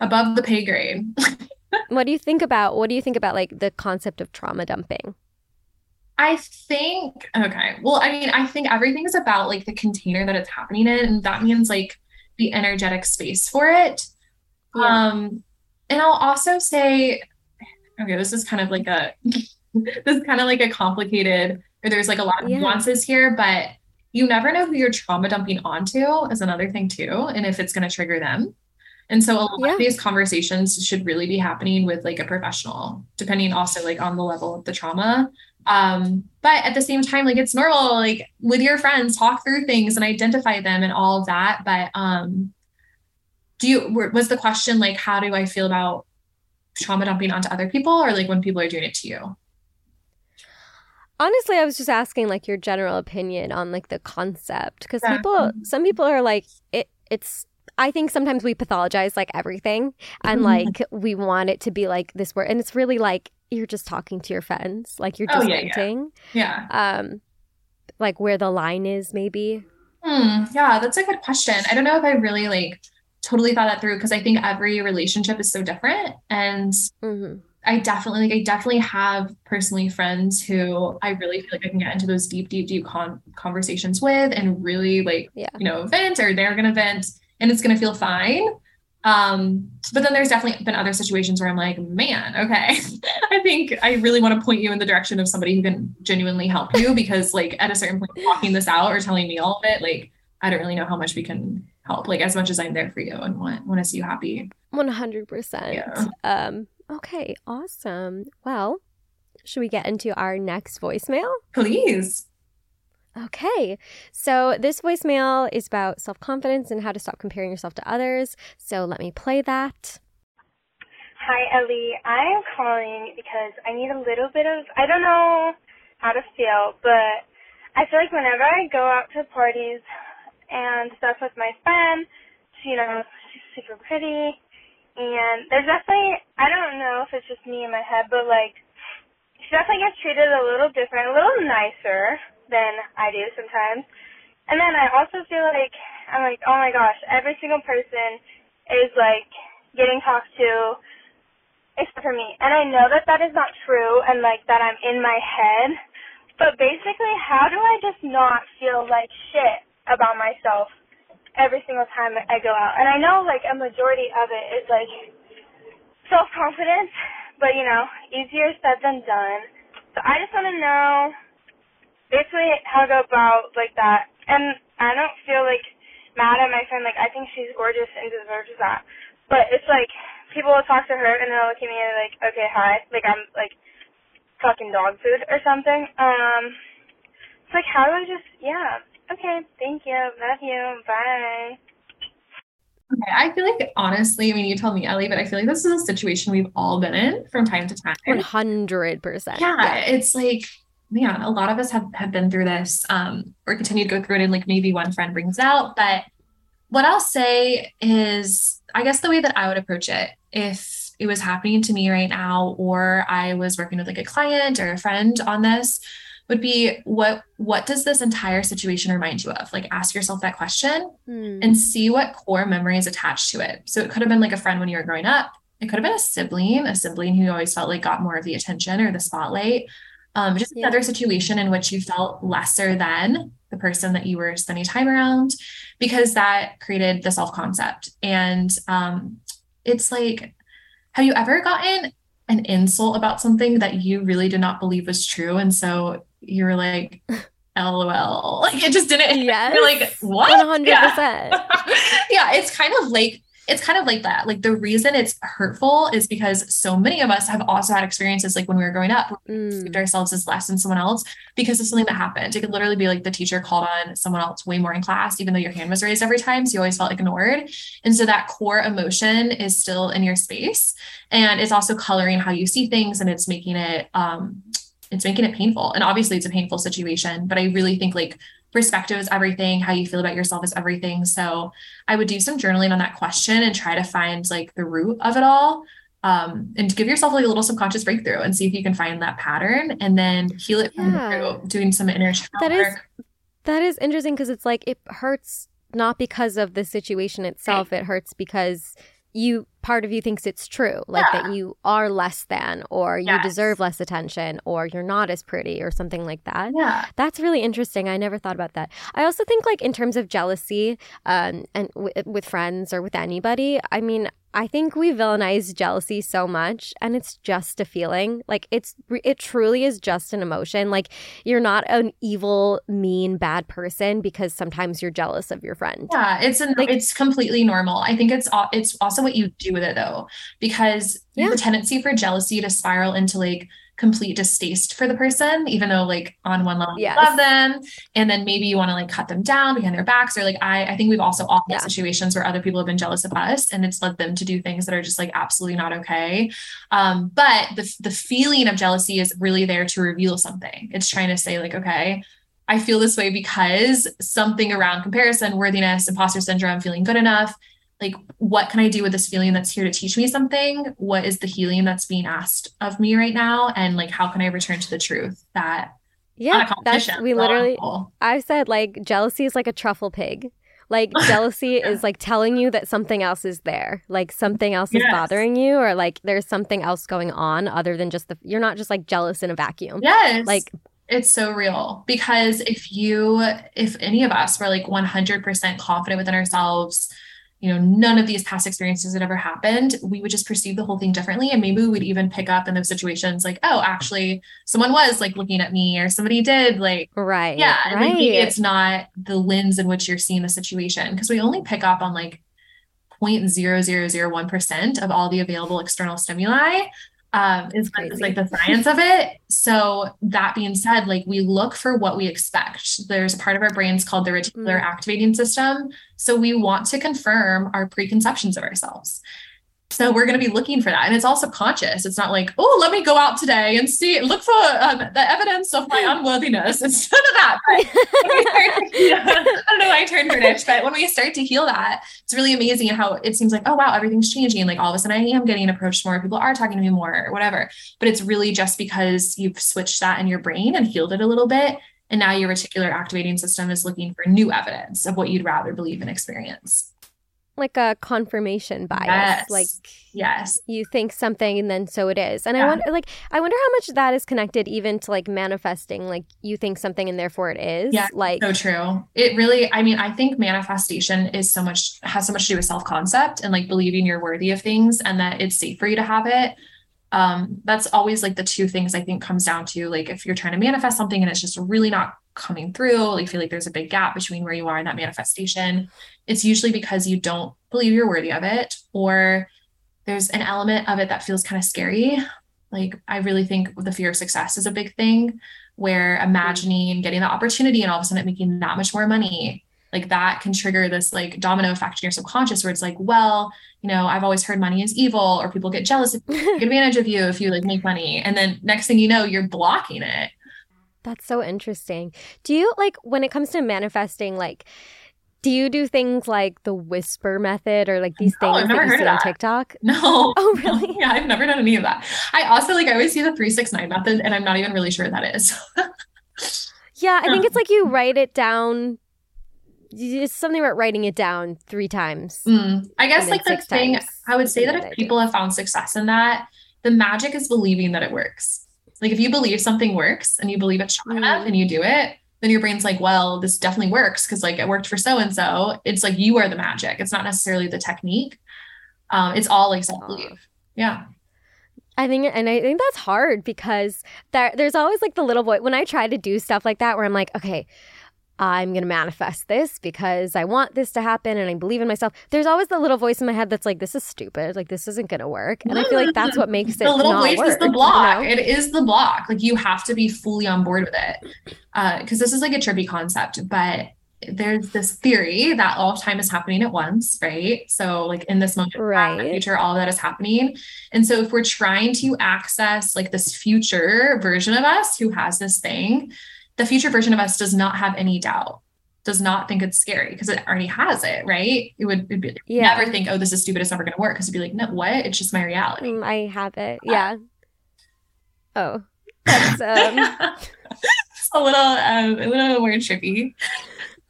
above the pay grade. what do you think about what do you think about like the concept of trauma dumping? I think, okay. Well, I mean, I think everything is about like the container that it's happening in. And that means like the energetic space for it. Yeah. Um, and I'll also say, okay, this is kind of like a, this is kind of like a complicated, or there's like a lot of yeah. nuances here, but you never know who you're trauma dumping onto is another thing too. And if it's going to trigger them. And so a lot yeah. of these conversations should really be happening with like a professional, depending also like on the level of the trauma. Um, but at the same time, like it's normal, like with your friends, talk through things and identify them and all of that. But um, do you was the question like how do I feel about trauma dumping onto other people or like when people are doing it to you? Honestly, I was just asking like your general opinion on like the concept because yeah. people, some people are like it. It's I think sometimes we pathologize like everything and mm-hmm. like we want it to be like this word and it's really like you're just talking to your friends, like you're just oh, yeah, venting. Yeah. yeah. Um, like where the line is, maybe. Hmm. Yeah, that's a good question. I don't know if I really like totally thought that through because I think every relationship is so different, and mm-hmm. I definitely like I definitely have personally friends who I really feel like I can get into those deep, deep, deep con- conversations with, and really like yeah. you know vent or they're gonna vent, and it's gonna feel fine. Um, but then there's definitely been other situations where I'm like, man, okay, I think I really want to point you in the direction of somebody who can genuinely help you because, like, at a certain point, talking this out or telling me all of it, like, I don't really know how much we can help. Like, as much as I'm there for you and want want to see you happy. One hundred percent. Um. Okay. Awesome. Well, should we get into our next voicemail? Please. Okay. So this voicemail is about self confidence and how to stop comparing yourself to others. So let me play that. Hi, Ellie. I am calling because I need a little bit of, I don't know how to feel, but I feel like whenever I go out to parties and stuff with my friend, you know, she's super pretty. And there's definitely, I don't know if it's just me in my head, but like, she definitely gets treated a little different, a little nicer than I do sometimes. And then I also feel like I'm like, oh my gosh, every single person is like getting talked to except for me. And I know that that is not true and like that I'm in my head. But basically, how do I just not feel like shit about myself every single time I go out? And I know like a majority of it is like self confidence, but you know, easier said than done. So I just want to know basically how to go about like that. And I don't feel like mad at my friend. Like I think she's gorgeous and deserves that. But it's like people will talk to her and they'll look at me and like, okay, hi, like I'm like fucking dog food or something. Um, it's like how do I just yeah. Okay, thank you, love you, bye. Okay, I feel like honestly, I mean, you told me, Ellie, but I feel like this is a situation we've all been in from time to time. One hundred percent. Yeah, it's like man, a lot of us have, have been through this um, or continue to go through it and like maybe one friend brings out. But what I'll say is, I guess the way that I would approach it, if it was happening to me right now, or I was working with like a client or a friend on this, would be what what does this entire situation remind you of like ask yourself that question mm. and see what core memory is attached to it so it could have been like a friend when you were growing up it could have been a sibling a sibling who always felt like got more of the attention or the spotlight um, just yeah. another situation in which you felt lesser than the person that you were spending time around because that created the self concept. And um, it's like, have you ever gotten an insult about something that you really did not believe was true? And so you were like, LOL. Like it just didn't. Yes. You're like, what? 100%. Yeah. yeah. It's kind of like it's kind of like that. Like the reason it's hurtful is because so many of us have also had experiences like when we were growing up, we mm. ourselves as less than someone else because of something that happened. It could literally be like the teacher called on someone else way more in class, even though your hand was raised every time. So you always felt ignored. And so that core emotion is still in your space. And it's also coloring how you see things and it's making it um it's making it painful. And obviously it's a painful situation, but I really think like perspective is everything. How you feel about yourself is everything. So I would do some journaling on that question and try to find like the root of it all. Um, and give yourself like a little subconscious breakthrough and see if you can find that pattern and then heal it yeah. through doing some inner that is that is interesting because it's like it hurts not because of the situation itself right. it hurts because you part of you thinks it's true like yeah. that you are less than or you yes. deserve less attention or you're not as pretty or something like that yeah that's really interesting i never thought about that i also think like in terms of jealousy um, and w- with friends or with anybody i mean I think we villainize jealousy so much and it's just a feeling. Like it's it truly is just an emotion. Like you're not an evil, mean, bad person because sometimes you're jealous of your friend. Yeah, it's an, like, it's completely normal. I think it's it's also what you do with it though because yeah. the tendency for jealousy to spiral into like complete distaste for the person, even though like on one level yes. you love them. And then maybe you want to like cut them down behind their backs. Or like I I think we've also all had yeah. situations where other people have been jealous of us and it's led them to do things that are just like absolutely not okay. Um, but the the feeling of jealousy is really there to reveal something. It's trying to say, like, okay, I feel this way because something around comparison, worthiness, imposter syndrome, feeling good enough like what can i do with this feeling that's here to teach me something? What is the healing that's being asked of me right now? And like how can i return to the truth that yeah that's we literally i've said like jealousy is like a truffle pig. Like jealousy yeah. is like telling you that something else is there. Like something else yes. is bothering you or like there's something else going on other than just the you're not just like jealous in a vacuum. Yes. Like it's so real. Because if you if any of us were like 100% confident within ourselves you know, none of these past experiences had ever happened, we would just perceive the whole thing differently. And maybe we would even pick up in those situations like, oh, actually, someone was like looking at me or somebody did like, right. Yeah. Right. Like, maybe it's not the lens in which you're seeing the situation because we only pick up on like 0.0001% of all the available external stimuli um is, is like the science of it so that being said like we look for what we expect there's a part of our brains called the reticular mm. activating system so we want to confirm our preconceptions of ourselves so we're going to be looking for that. And it's also conscious. It's not like, oh, let me go out today and see, look for um, the evidence of my unworthiness. It's none of that. Know, I don't know why I turned British, but when we start to heal that, it's really amazing how it seems like, oh, wow, everything's changing. Like all of a sudden I am getting approached more. People are talking to me more or whatever. But it's really just because you've switched that in your brain and healed it a little bit. And now your reticular activating system is looking for new evidence of what you'd rather believe and experience like a confirmation bias. Yes. Like yes, you think something and then so it is. And yeah. I wonder like I wonder how much that is connected even to like manifesting. Like you think something and therefore it is. Yeah, like so true. It really. I mean, I think manifestation is so much has so much to do with self concept and like believing you're worthy of things and that it's safe for you to have it. Um, that's always like the two things I think comes down to like if you're trying to manifest something and it's just really not coming through, you feel like there's a big gap between where you are and that manifestation, it's usually because you don't believe you're worthy of it, or there's an element of it that feels kind of scary. Like, I really think the fear of success is a big thing where imagining getting the opportunity and all of a sudden making that much more money, like that can trigger this like domino effect in your subconscious where it's like, well, you know, I've always heard money is evil, or people get jealous, of, take advantage of you if you like make money. And then next thing you know, you're blocking it that's so interesting. Do you like when it comes to manifesting like do you do things like the whisper method or like these no, things that you see on TikTok? No. Oh, really? Yeah, I've never done any of that. I also like I always see the 369 method and I'm not even really sure what that is. yeah, I think it's like you write it down it's something about writing it down three times. Mm. I guess like the thing I would say that if people have found success in that, the magic is believing that it works. Like if you believe something works and you believe it's strong mm-hmm. enough and you do it, then your brain's like, well, this definitely works because like it worked for so and so. It's like you are the magic. It's not necessarily the technique. Um, it's all like self belief. Yeah. I think, and I think that's hard because there, there's always like the little boy. When I try to do stuff like that, where I'm like, okay, I'm going to manifest this because I want this to happen and I believe in myself. There's always the little voice in my head that's like, this is stupid. Like, this isn't going to work. And I feel like that's what makes it The little voice work, is the block. You know? It is the block. Like, you have to be fully on board with it. Because uh, this is like a trippy concept, but there's this theory that all time is happening at once, right? So, like in this moment, right. in the future, all that is happening. And so, if we're trying to access like this future version of us who has this thing, the future version of us does not have any doubt, does not think it's scary because it already has it, right? It would be, yeah. never think, oh, this is stupid, it's never going to work. Because it'd be like, no, what? It's just my reality. Mm, I have it. Yeah. Oh, that's um. a little, um, a little more trippy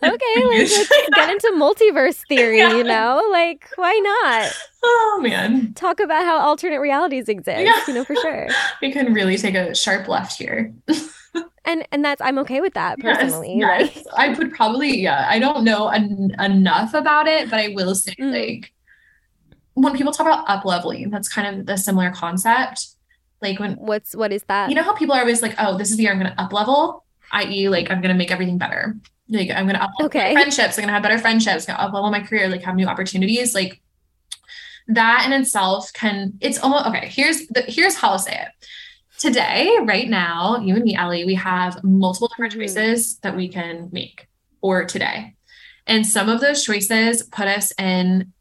okay, let's, get into multiverse theory, yeah. you know? Like, why not? Oh, man. Talk about how alternate realities exist, yeah. you know, for sure. we can really take a sharp left here. And and that's I'm okay with that personally. Yes, yes. Like, I would probably yeah. I don't know en- enough about it, but I will say mm. like when people talk about up leveling, that's kind of the similar concept. Like when what's what is that? You know how people are always like, oh, this is the year I'm going to up level, i.e., like I'm going to make everything better like I'm gonna up okay. friendships, I'm gonna have better friendships, gonna up level my career, like have new opportunities. Like that in itself can it's almost okay. Here's the here's how I'll say it. Today, right now, you and me, Ellie, we have multiple different mm-hmm. choices that we can make or today. And some of those choices put us in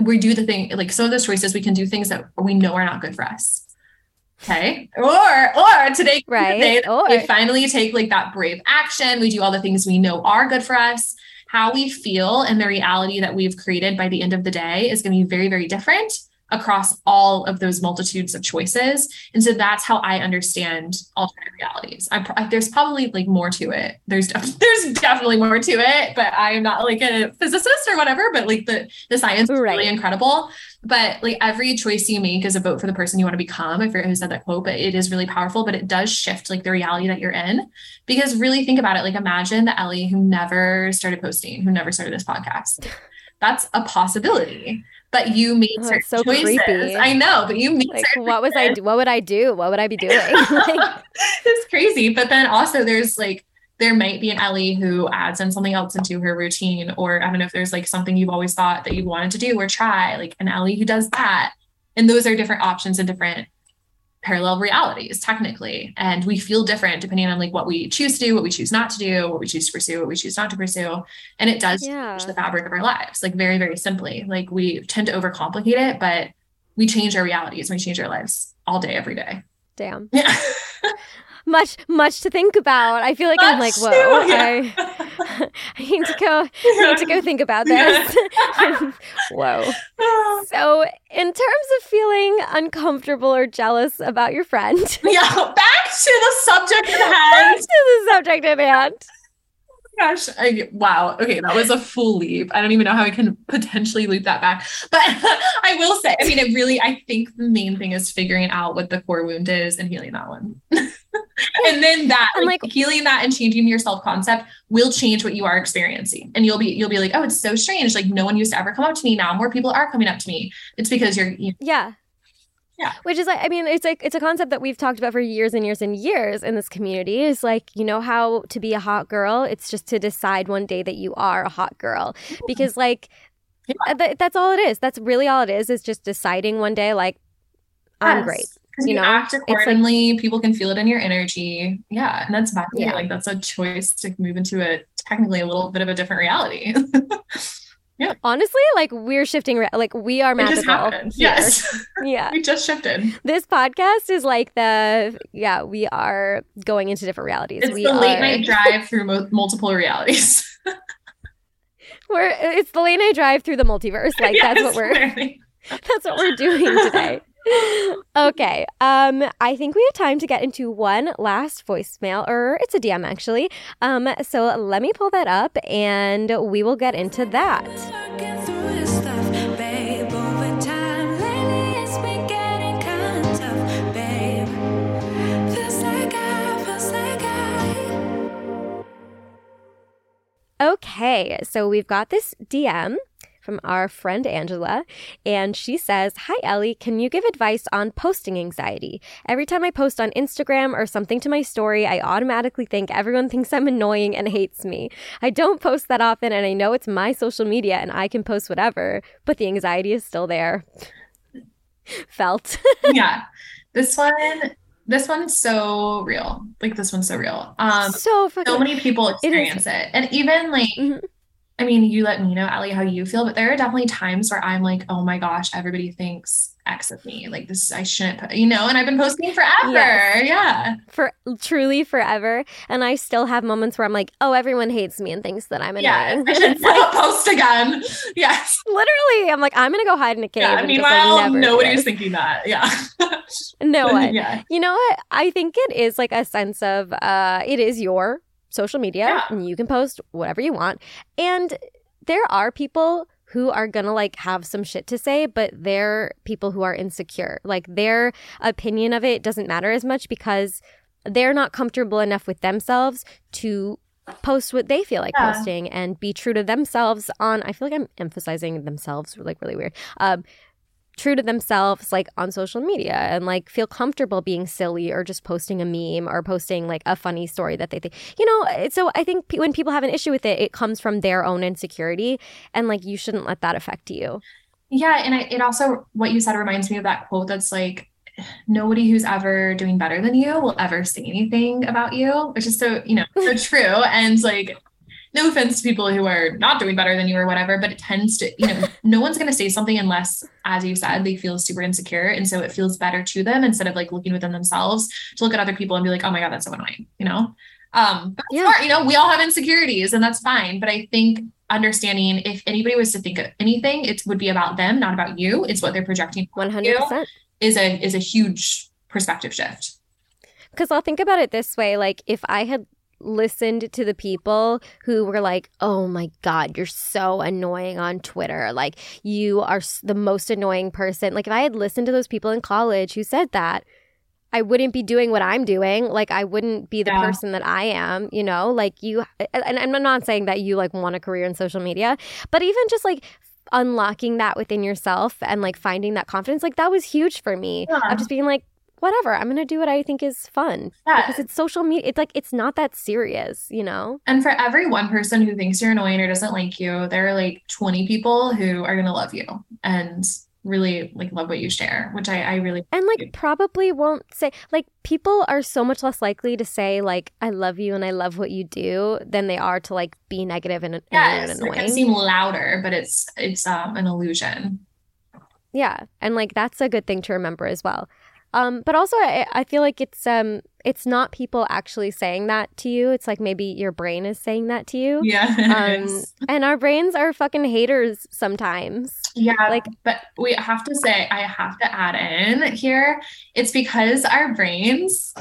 we do the thing like some of those choices we can do things that we know are not good for us Okay. Or or today, right. Today, or. we finally take like that brave action. We do all the things we know are good for us. How we feel and the reality that we've created by the end of the day is going to be very, very different across all of those multitudes of choices. And so that's how I understand alternate realities. I, there's probably like more to it. There's there's definitely more to it, but I am not like a physicist or whatever. But like the the science is really incredible. But like every choice you make is a vote for the person you want to become. I forget who said that quote, but it is really powerful. But it does shift like the reality that you're in. Because really think about it. Like imagine the Ellie who never started posting, who never started this podcast. That's a possibility but you made oh, certain so choices. Creepy. I know, but you made like, what was I? What would I do? What would I be doing? like, it's crazy. But then also, there's like there might be an Ellie who adds in something else into her routine, or I don't know if there's like something you've always thought that you wanted to do or try, like an Ellie who does that. And those are different options and different parallel realities technically and we feel different depending on like what we choose to do what we choose not to do what we choose to pursue what we choose not to pursue and it does yeah. change the fabric of our lives like very very simply like we tend to overcomplicate it but we change our realities we change our lives all day every day damn yeah much much to think about. I feel like I'm like, whoa, yeah. I, I need to go I need to go think about this. whoa. So in terms of feeling uncomfortable or jealous about your friend. Yeah, back to the subject at hand. Back to the subject at hand gosh. I, wow. Okay. That was a full leap. I don't even know how I can potentially loop that back. But I will say, I mean, it really, I think the main thing is figuring out what the core wound is and healing that one. and then that like, like healing that and changing your self-concept will change what you are experiencing. And you'll be, you'll be like, oh, it's so strange. Like no one used to ever come up to me. Now more people are coming up to me. It's because you're, you know, yeah yeah. Which is like, I mean, it's like, it's a concept that we've talked about for years and years and years in this community is like, you know, how to be a hot girl. It's just to decide one day that you are a hot girl because, like, yeah. Uh, th- that's all it is. That's really all it is, is just deciding one day, like, I'm yes. great. You, you know, act accordingly. Like, people can feel it in your energy. Yeah. And that's back yeah. like, that's a choice to move into a technically a little bit of a different reality. Yeah. Honestly, like we're shifting, re- like we are magical. Yes. yeah. we just shifted. This podcast is like the, yeah, we are going into different realities. It's we the late are... night drive through mo- multiple realities. we're, it's the late night drive through the multiverse. Like yes, that's what we're, that's what we're doing today okay. Um, I think we have time to get into one last voicemail, or it's a DM actually. Um, so let me pull that up and we will get into that. Okay, so we've got this DM from our friend Angela. And she says, Hi, Ellie. Can you give advice on posting anxiety? Every time I post on Instagram or something to my story, I automatically think everyone thinks I'm annoying and hates me. I don't post that often, and I know it's my social media and I can post whatever, but the anxiety is still there. Felt. yeah. This one this one's so real. Like this one's so real. Um, so so many people experience it, it. and even like. Mm-hmm. I mean, you let me know, Ellie, how you feel, but there are definitely times where I'm like, oh my gosh, everybody thinks X of me. Like this, I shouldn't, put, you know. And I've been posting forever. Yes. Yeah, for truly forever. And I still have moments where I'm like, oh, everyone hates me and thinks that I'm annoying. Yeah, I should like, post again. Yes, literally. I'm like, I'm gonna go hide in a cave. Yeah. Meanwhile, like, nobody's thinking that. Yeah. no one. Yeah. You know what? I think it is like a sense of, uh, it is your social media, yeah. and you can post whatever you want, and there are people who are gonna like have some shit to say, but they're people who are insecure. Like their opinion of it doesn't matter as much because they're not comfortable enough with themselves to post what they feel like yeah. posting and be true to themselves on I feel like I'm emphasizing themselves like really weird. Um true to themselves like on social media and like feel comfortable being silly or just posting a meme or posting like a funny story that they think you know eh, so i think when people have an issue with it it comes from their own insecurity and like you shouldn't let that affect you. Yeah and I, it also what you said reminds me of that quote that's like nobody who's ever doing better than you will ever say anything about you which is so you know so true and like no offense to people who are not doing better than you or whatever, but it tends to, you know, no one's going to say something unless, as you said, they feel super insecure. And so it feels better to them instead of like looking within themselves to look at other people and be like, oh my God, that's so annoying, you know? Um, but yeah. Smart, you know, we all have insecurities and that's fine. But I think understanding if anybody was to think of anything, it would be about them, not about you. It's what they're projecting. 100% is a, is a huge perspective shift. Cause I'll think about it this way. Like if I had listened to the people who were like, oh my God, you're so annoying on Twitter. Like, you are the most annoying person. Like, if I had listened to those people in college who said that, I wouldn't be doing what I'm doing. Like, I wouldn't be the yeah. person that I am, you know? Like, you, and I'm not saying that you like want a career in social media, but even just like, unlocking that within yourself and like finding that confidence like that was huge for me yeah. of just being like whatever i'm gonna do what i think is fun yeah. because it's social media it's like it's not that serious you know and for every one person who thinks you're annoying or doesn't like you there are like 20 people who are gonna love you and really like love what you share which i, I really and like do. probably won't say like people are so much less likely to say like i love you and i love what you do than they are to like be negative and, yes, and annoying. it can seem louder but it's it's um an illusion yeah and like that's a good thing to remember as well um, but also, I, I feel like it's um, it's not people actually saying that to you. It's like maybe your brain is saying that to you. Yeah. Um, and our brains are fucking haters sometimes. Yeah. Like, but we have to say, I have to add in here. It's because our brains.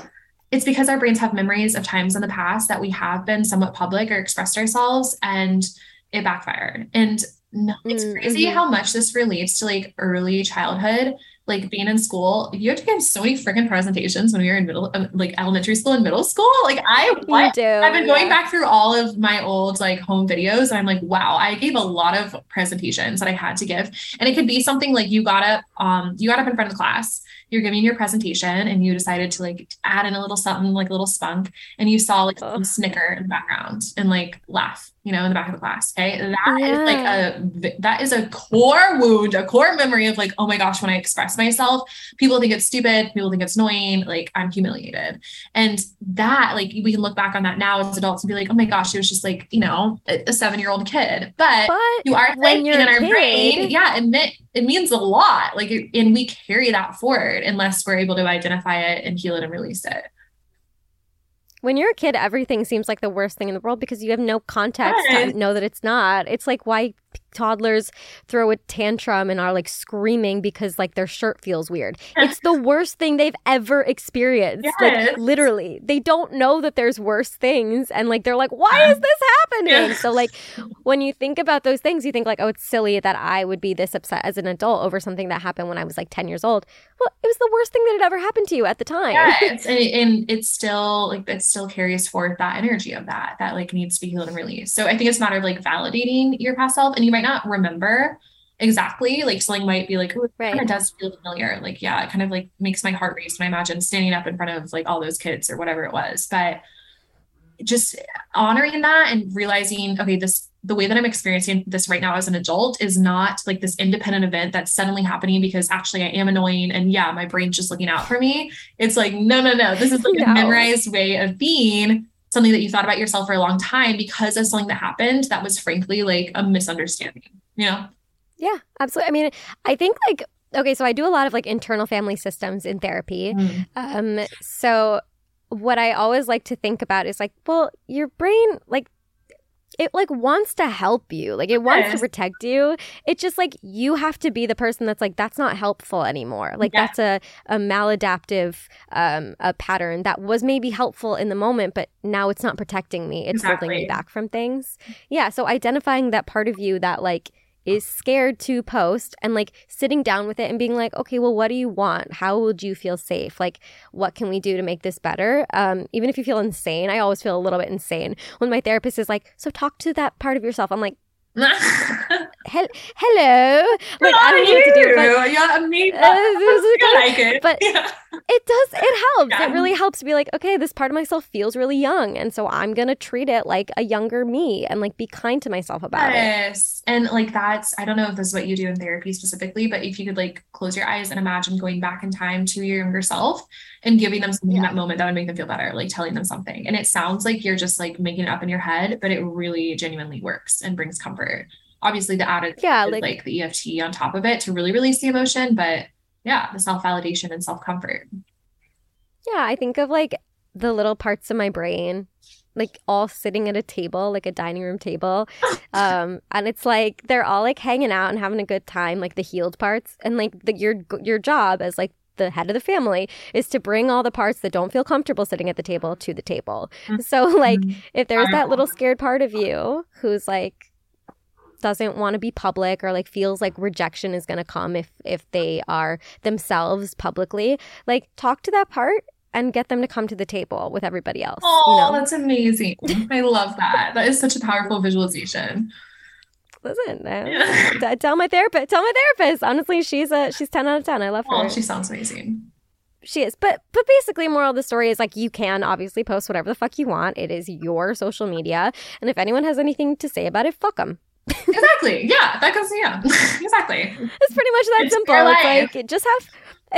It's because our brains have memories of times in the past that we have been somewhat public or expressed ourselves, and it backfired. And no, it's mm, crazy mm-hmm. how much this relates to like early childhood like being in school, you have to give so many freaking presentations when we were in middle, um, like elementary school and middle school. Like I, what? Do, I've been yeah. going back through all of my old like home videos, and I'm like, wow, I gave a lot of presentations that I had to give, and it could be something like you got up, um, you got up in front of the class, you're giving your presentation, and you decided to like add in a little something, like a little spunk, and you saw like oh. some snicker in the background and like laugh you know, in the back of the class. Okay. that yeah. is like a that is a core wound, a core memory of like, oh my gosh, when I express myself, people think it's stupid, people think it's annoying, like I'm humiliated. And that, like, we can look back on that now as adults and be like, oh my gosh, it was just like, you know, a, a seven-year-old kid. But, but you are when you're in our kid, brain, yeah, admit it means a lot. Like, and we carry that forward unless we're able to identify it and heal it and release it when you're a kid, everything seems like the worst thing in the world because you have no context to know that it's not. It's like why toddlers throw a tantrum and are like screaming because like their shirt feels weird. It's the worst thing they've ever experienced. Yes. Like literally. They don't know that there's worse things and like they're like, "Why is this happening?" Yeah. So like when you think about those things, you think like, "Oh, it's silly that I would be this upset as an adult over something that happened when I was like 10 years old." Well, it was the worst thing that had ever happened to you at the time. Yeah, and, and it's still like it still carries forth that energy of that that like needs to be healed and released. So I think it's a matter of like validating your past self and you might not remember exactly like something might be like oh, it right. kind of does feel familiar like yeah it kind of like makes my heart race when i imagine standing up in front of like all those kids or whatever it was but just honoring that and realizing okay this the way that I'm experiencing this right now as an adult is not like this independent event that's suddenly happening because actually I am annoying and yeah, my brain's just looking out for me. It's like, no, no, no. This is like no. a memorized way of being something that you thought about yourself for a long time because of something that happened that was frankly like a misunderstanding, you know? Yeah, absolutely. I mean, I think like okay, so I do a lot of like internal family systems in therapy. Mm. Um, so what I always like to think about is like, well, your brain like it like wants to help you. Like it wants to protect you. It's just like you have to be the person that's like that's not helpful anymore. Like yeah. that's a a maladaptive um a pattern that was maybe helpful in the moment but now it's not protecting me. It's exactly. holding me back from things. Yeah, so identifying that part of you that like is scared to post and like sitting down with it and being like, okay, well, what do you want? How would you feel safe? Like, what can we do to make this better? Um, even if you feel insane, I always feel a little bit insane when my therapist is like, so talk to that part of yourself. I'm like, Hel- hello. Like I don't know what to do. But, yeah, me. Uh, I like it. But yeah. it does. It helps. Yeah. It really helps to be like, okay, this part of myself feels really young, and so I'm gonna treat it like a younger me, and like be kind to myself about yes. it. And like that's. I don't know if this is what you do in therapy specifically, but if you could like close your eyes and imagine going back in time to your younger self and giving them something yeah. in that moment that would make them feel better, like telling them something, and it sounds like you're just like making it up in your head, but it really genuinely works and brings comfort obviously the added yeah like, like the EFT on top of it to really release the emotion, but yeah, the self validation and self comfort. Yeah, I think of like the little parts of my brain like all sitting at a table like a dining room table um and it's like they're all like hanging out and having a good time like the healed parts and like the, your your job as like the head of the family is to bring all the parts that don't feel comfortable sitting at the table to the table mm-hmm. so like if there's that little scared part of you who's like doesn't want to be public or like feels like rejection is going to come if if they are themselves publicly like talk to that part and get them to come to the table with everybody else oh you know? that's amazing. I love that. That is such a powerful visualization. Listen yeah. tell my therapist tell my therapist. Honestly she's a she's 10 out of 10 i love her. oh, she sounds amazing. She is. But but basically moral of the story is like you can obviously post whatever the fuck you want. It is your social media. And if anyone has anything to say about it fuck them exactly. Yeah, that goes. Yeah, exactly. It's pretty much that it's simple. It's like just have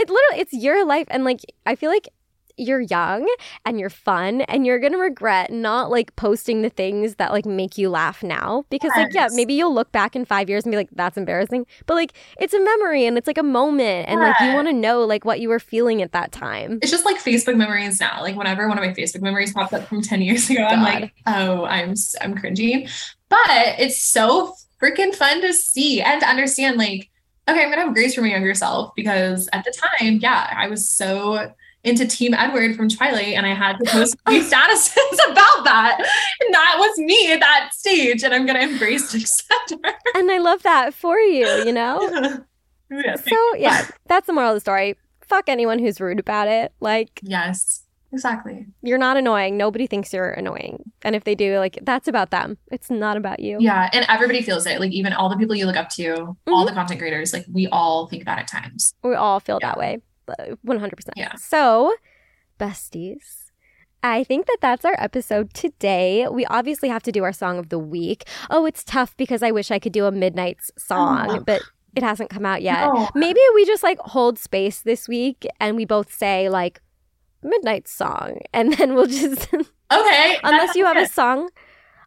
it. Literally, it's your life, and like I feel like you're young and you're fun and you're gonna regret not like posting the things that like make you laugh now. Because yes. like yeah maybe you'll look back in five years and be like that's embarrassing. But like it's a memory and it's like a moment. And like you want to know like what you were feeling at that time. It's just like facebook memories now. Like whenever one of my facebook memories pops up from 10 years ago God. i'm like oh i'm i'm cringing but it's so freaking fun to see and to understand like, okay, I'm gonna have grace for my younger self because at the time, yeah, I was so into Team Edward from Twilight and I had to post these statuses about that. And that was me at that stage. And I'm gonna embrace and accept her. And I love that for you, you know? yeah, so yeah, that's the moral of the story. Fuck anyone who's rude about it. Like Yes. Exactly. You're not annoying. Nobody thinks you're annoying. And if they do, like that's about them. It's not about you. Yeah. And everybody feels it. Like even all the people you look up to, mm-hmm. all the content creators, like we all think that at times. We all feel yeah. that way. 100%. Yeah. So, besties, I think that that's our episode today. We obviously have to do our song of the week. Oh, it's tough because I wish I could do a Midnights song, oh. but it hasn't come out yet. No. Maybe we just like hold space this week and we both say like midnight song and then we'll just okay unless you have a song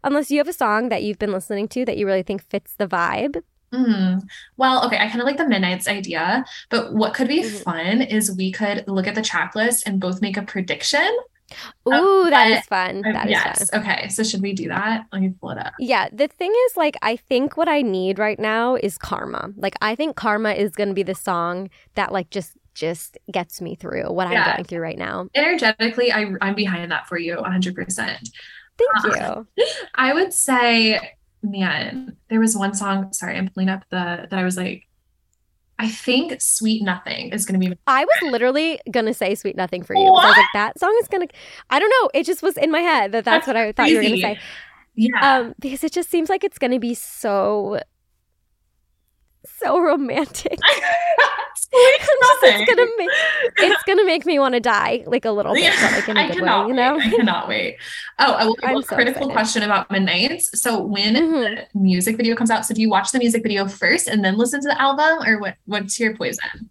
unless you have a song that you've been listening to that you really think fits the vibe Mm. Well, okay, I kind of like the midnights idea, but what could be mm-hmm. fun is we could look at the track list and both make a prediction. Ooh, that is fun. That yes. is fun. Okay. So should we do that? Let me pull it up. Yeah. The thing is, like, I think what I need right now is karma. Like, I think karma is going to be the song that, like, just just gets me through what yeah. I'm going through right now. Energetically, I, I'm behind that for you 100%. Thank uh, you. I would say, man, there was one song. Sorry, I'm pulling up the that I was like, I think Sweet Nothing is going to be. I was literally going to say Sweet Nothing for you. I was like, that song is going to. I don't know. It just was in my head that that's, that's what I thought you were going to say. Yeah. Um, because it just seems like it's going to be so so romantic. it's gonna make it's gonna make me want to die like a little bit, but like in a I good way, you know. I cannot wait. Oh, I will have a so critical excited. question about Midnights. So when mm-hmm. the music video comes out, so do you watch the music video first and then listen to the album, or what? What's your poison?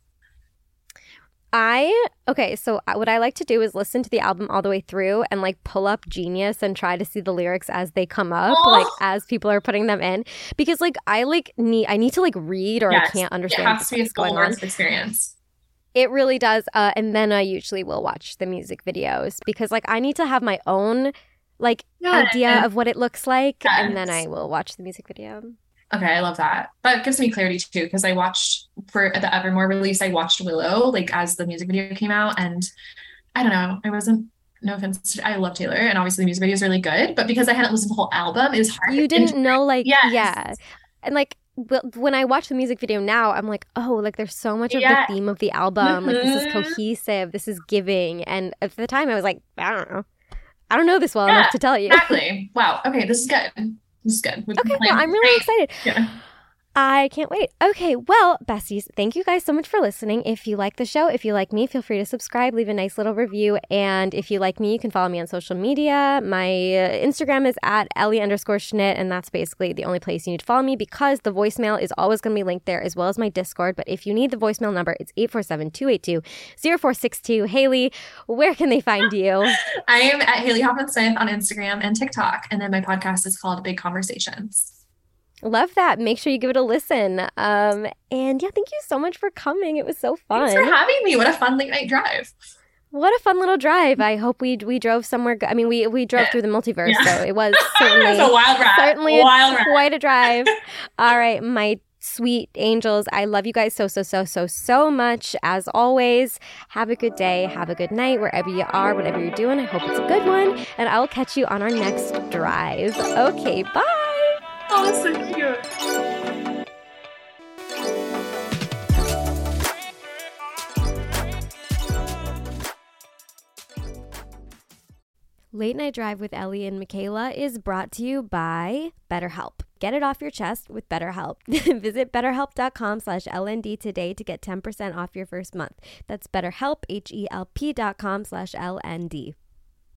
I okay, so what I like to do is listen to the album all the way through and like pull up Genius and try to see the lyrics as they come up, oh. like as people are putting them in, because like I like need I need to like read or yes. I can't understand. It has to be a school experience. It really does, uh, and then I usually will watch the music videos because like I need to have my own like yes. idea of what it looks like, yes. and then I will watch the music video. Okay, I love that. That gives me clarity too, because I watched for the Evermore release, I watched Willow like as the music video came out, and I don't know, I wasn't. No offense, to, I love Taylor, and obviously the music video is really good. But because I hadn't listened to the whole album, it was hard. You didn't know, like, yes. yeah, and like when I watch the music video now, I'm like, oh, like there's so much of yeah. the theme of the album. Mm-hmm. Like this is mm-hmm. cohesive, this is giving. And at the time, I was like, I don't know, I don't know this well yeah, enough to tell you. Exactly. Wow. Okay, this is good. Is good. We've okay, well, I'm really excited. Yeah. I can't wait. Okay, well, besties, thank you guys so much for listening. If you like the show, if you like me, feel free to subscribe, leave a nice little review. And if you like me, you can follow me on social media. My uh, Instagram is at Ellie underscore Schnitt, and that's basically the only place you need to follow me because the voicemail is always going to be linked there as well as my Discord. But if you need the voicemail number, it's 847 282 0462. Haley, where can they find you? I am at Haley Hoffman Smith on Instagram and TikTok. And then my podcast is called Big Conversations. Love that. Make sure you give it a listen. Um, and yeah, thank you so much for coming. It was so fun. Thanks for having me. What a fun late night drive. What a fun little drive! I hope we we drove somewhere. Go- I mean, we we drove through the multiverse, yeah. so it was certainly it was a wild ride. Certainly, wild a, ride. quite a drive. All right, my sweet angels. I love you guys so, so, so, so, so much. As always, have a good day, have a good night, wherever you are, whatever you're doing. I hope it's a good one. And I will catch you on our next drive. Okay, bye. Oh, so cute. Late Night Drive with Ellie and Michaela is brought to you by BetterHelp. Get it off your chest with BetterHelp. Visit betterhelp.com slash LND today to get 10% off your first month. That's betterhelp, H-E-L-P dot com slash LND.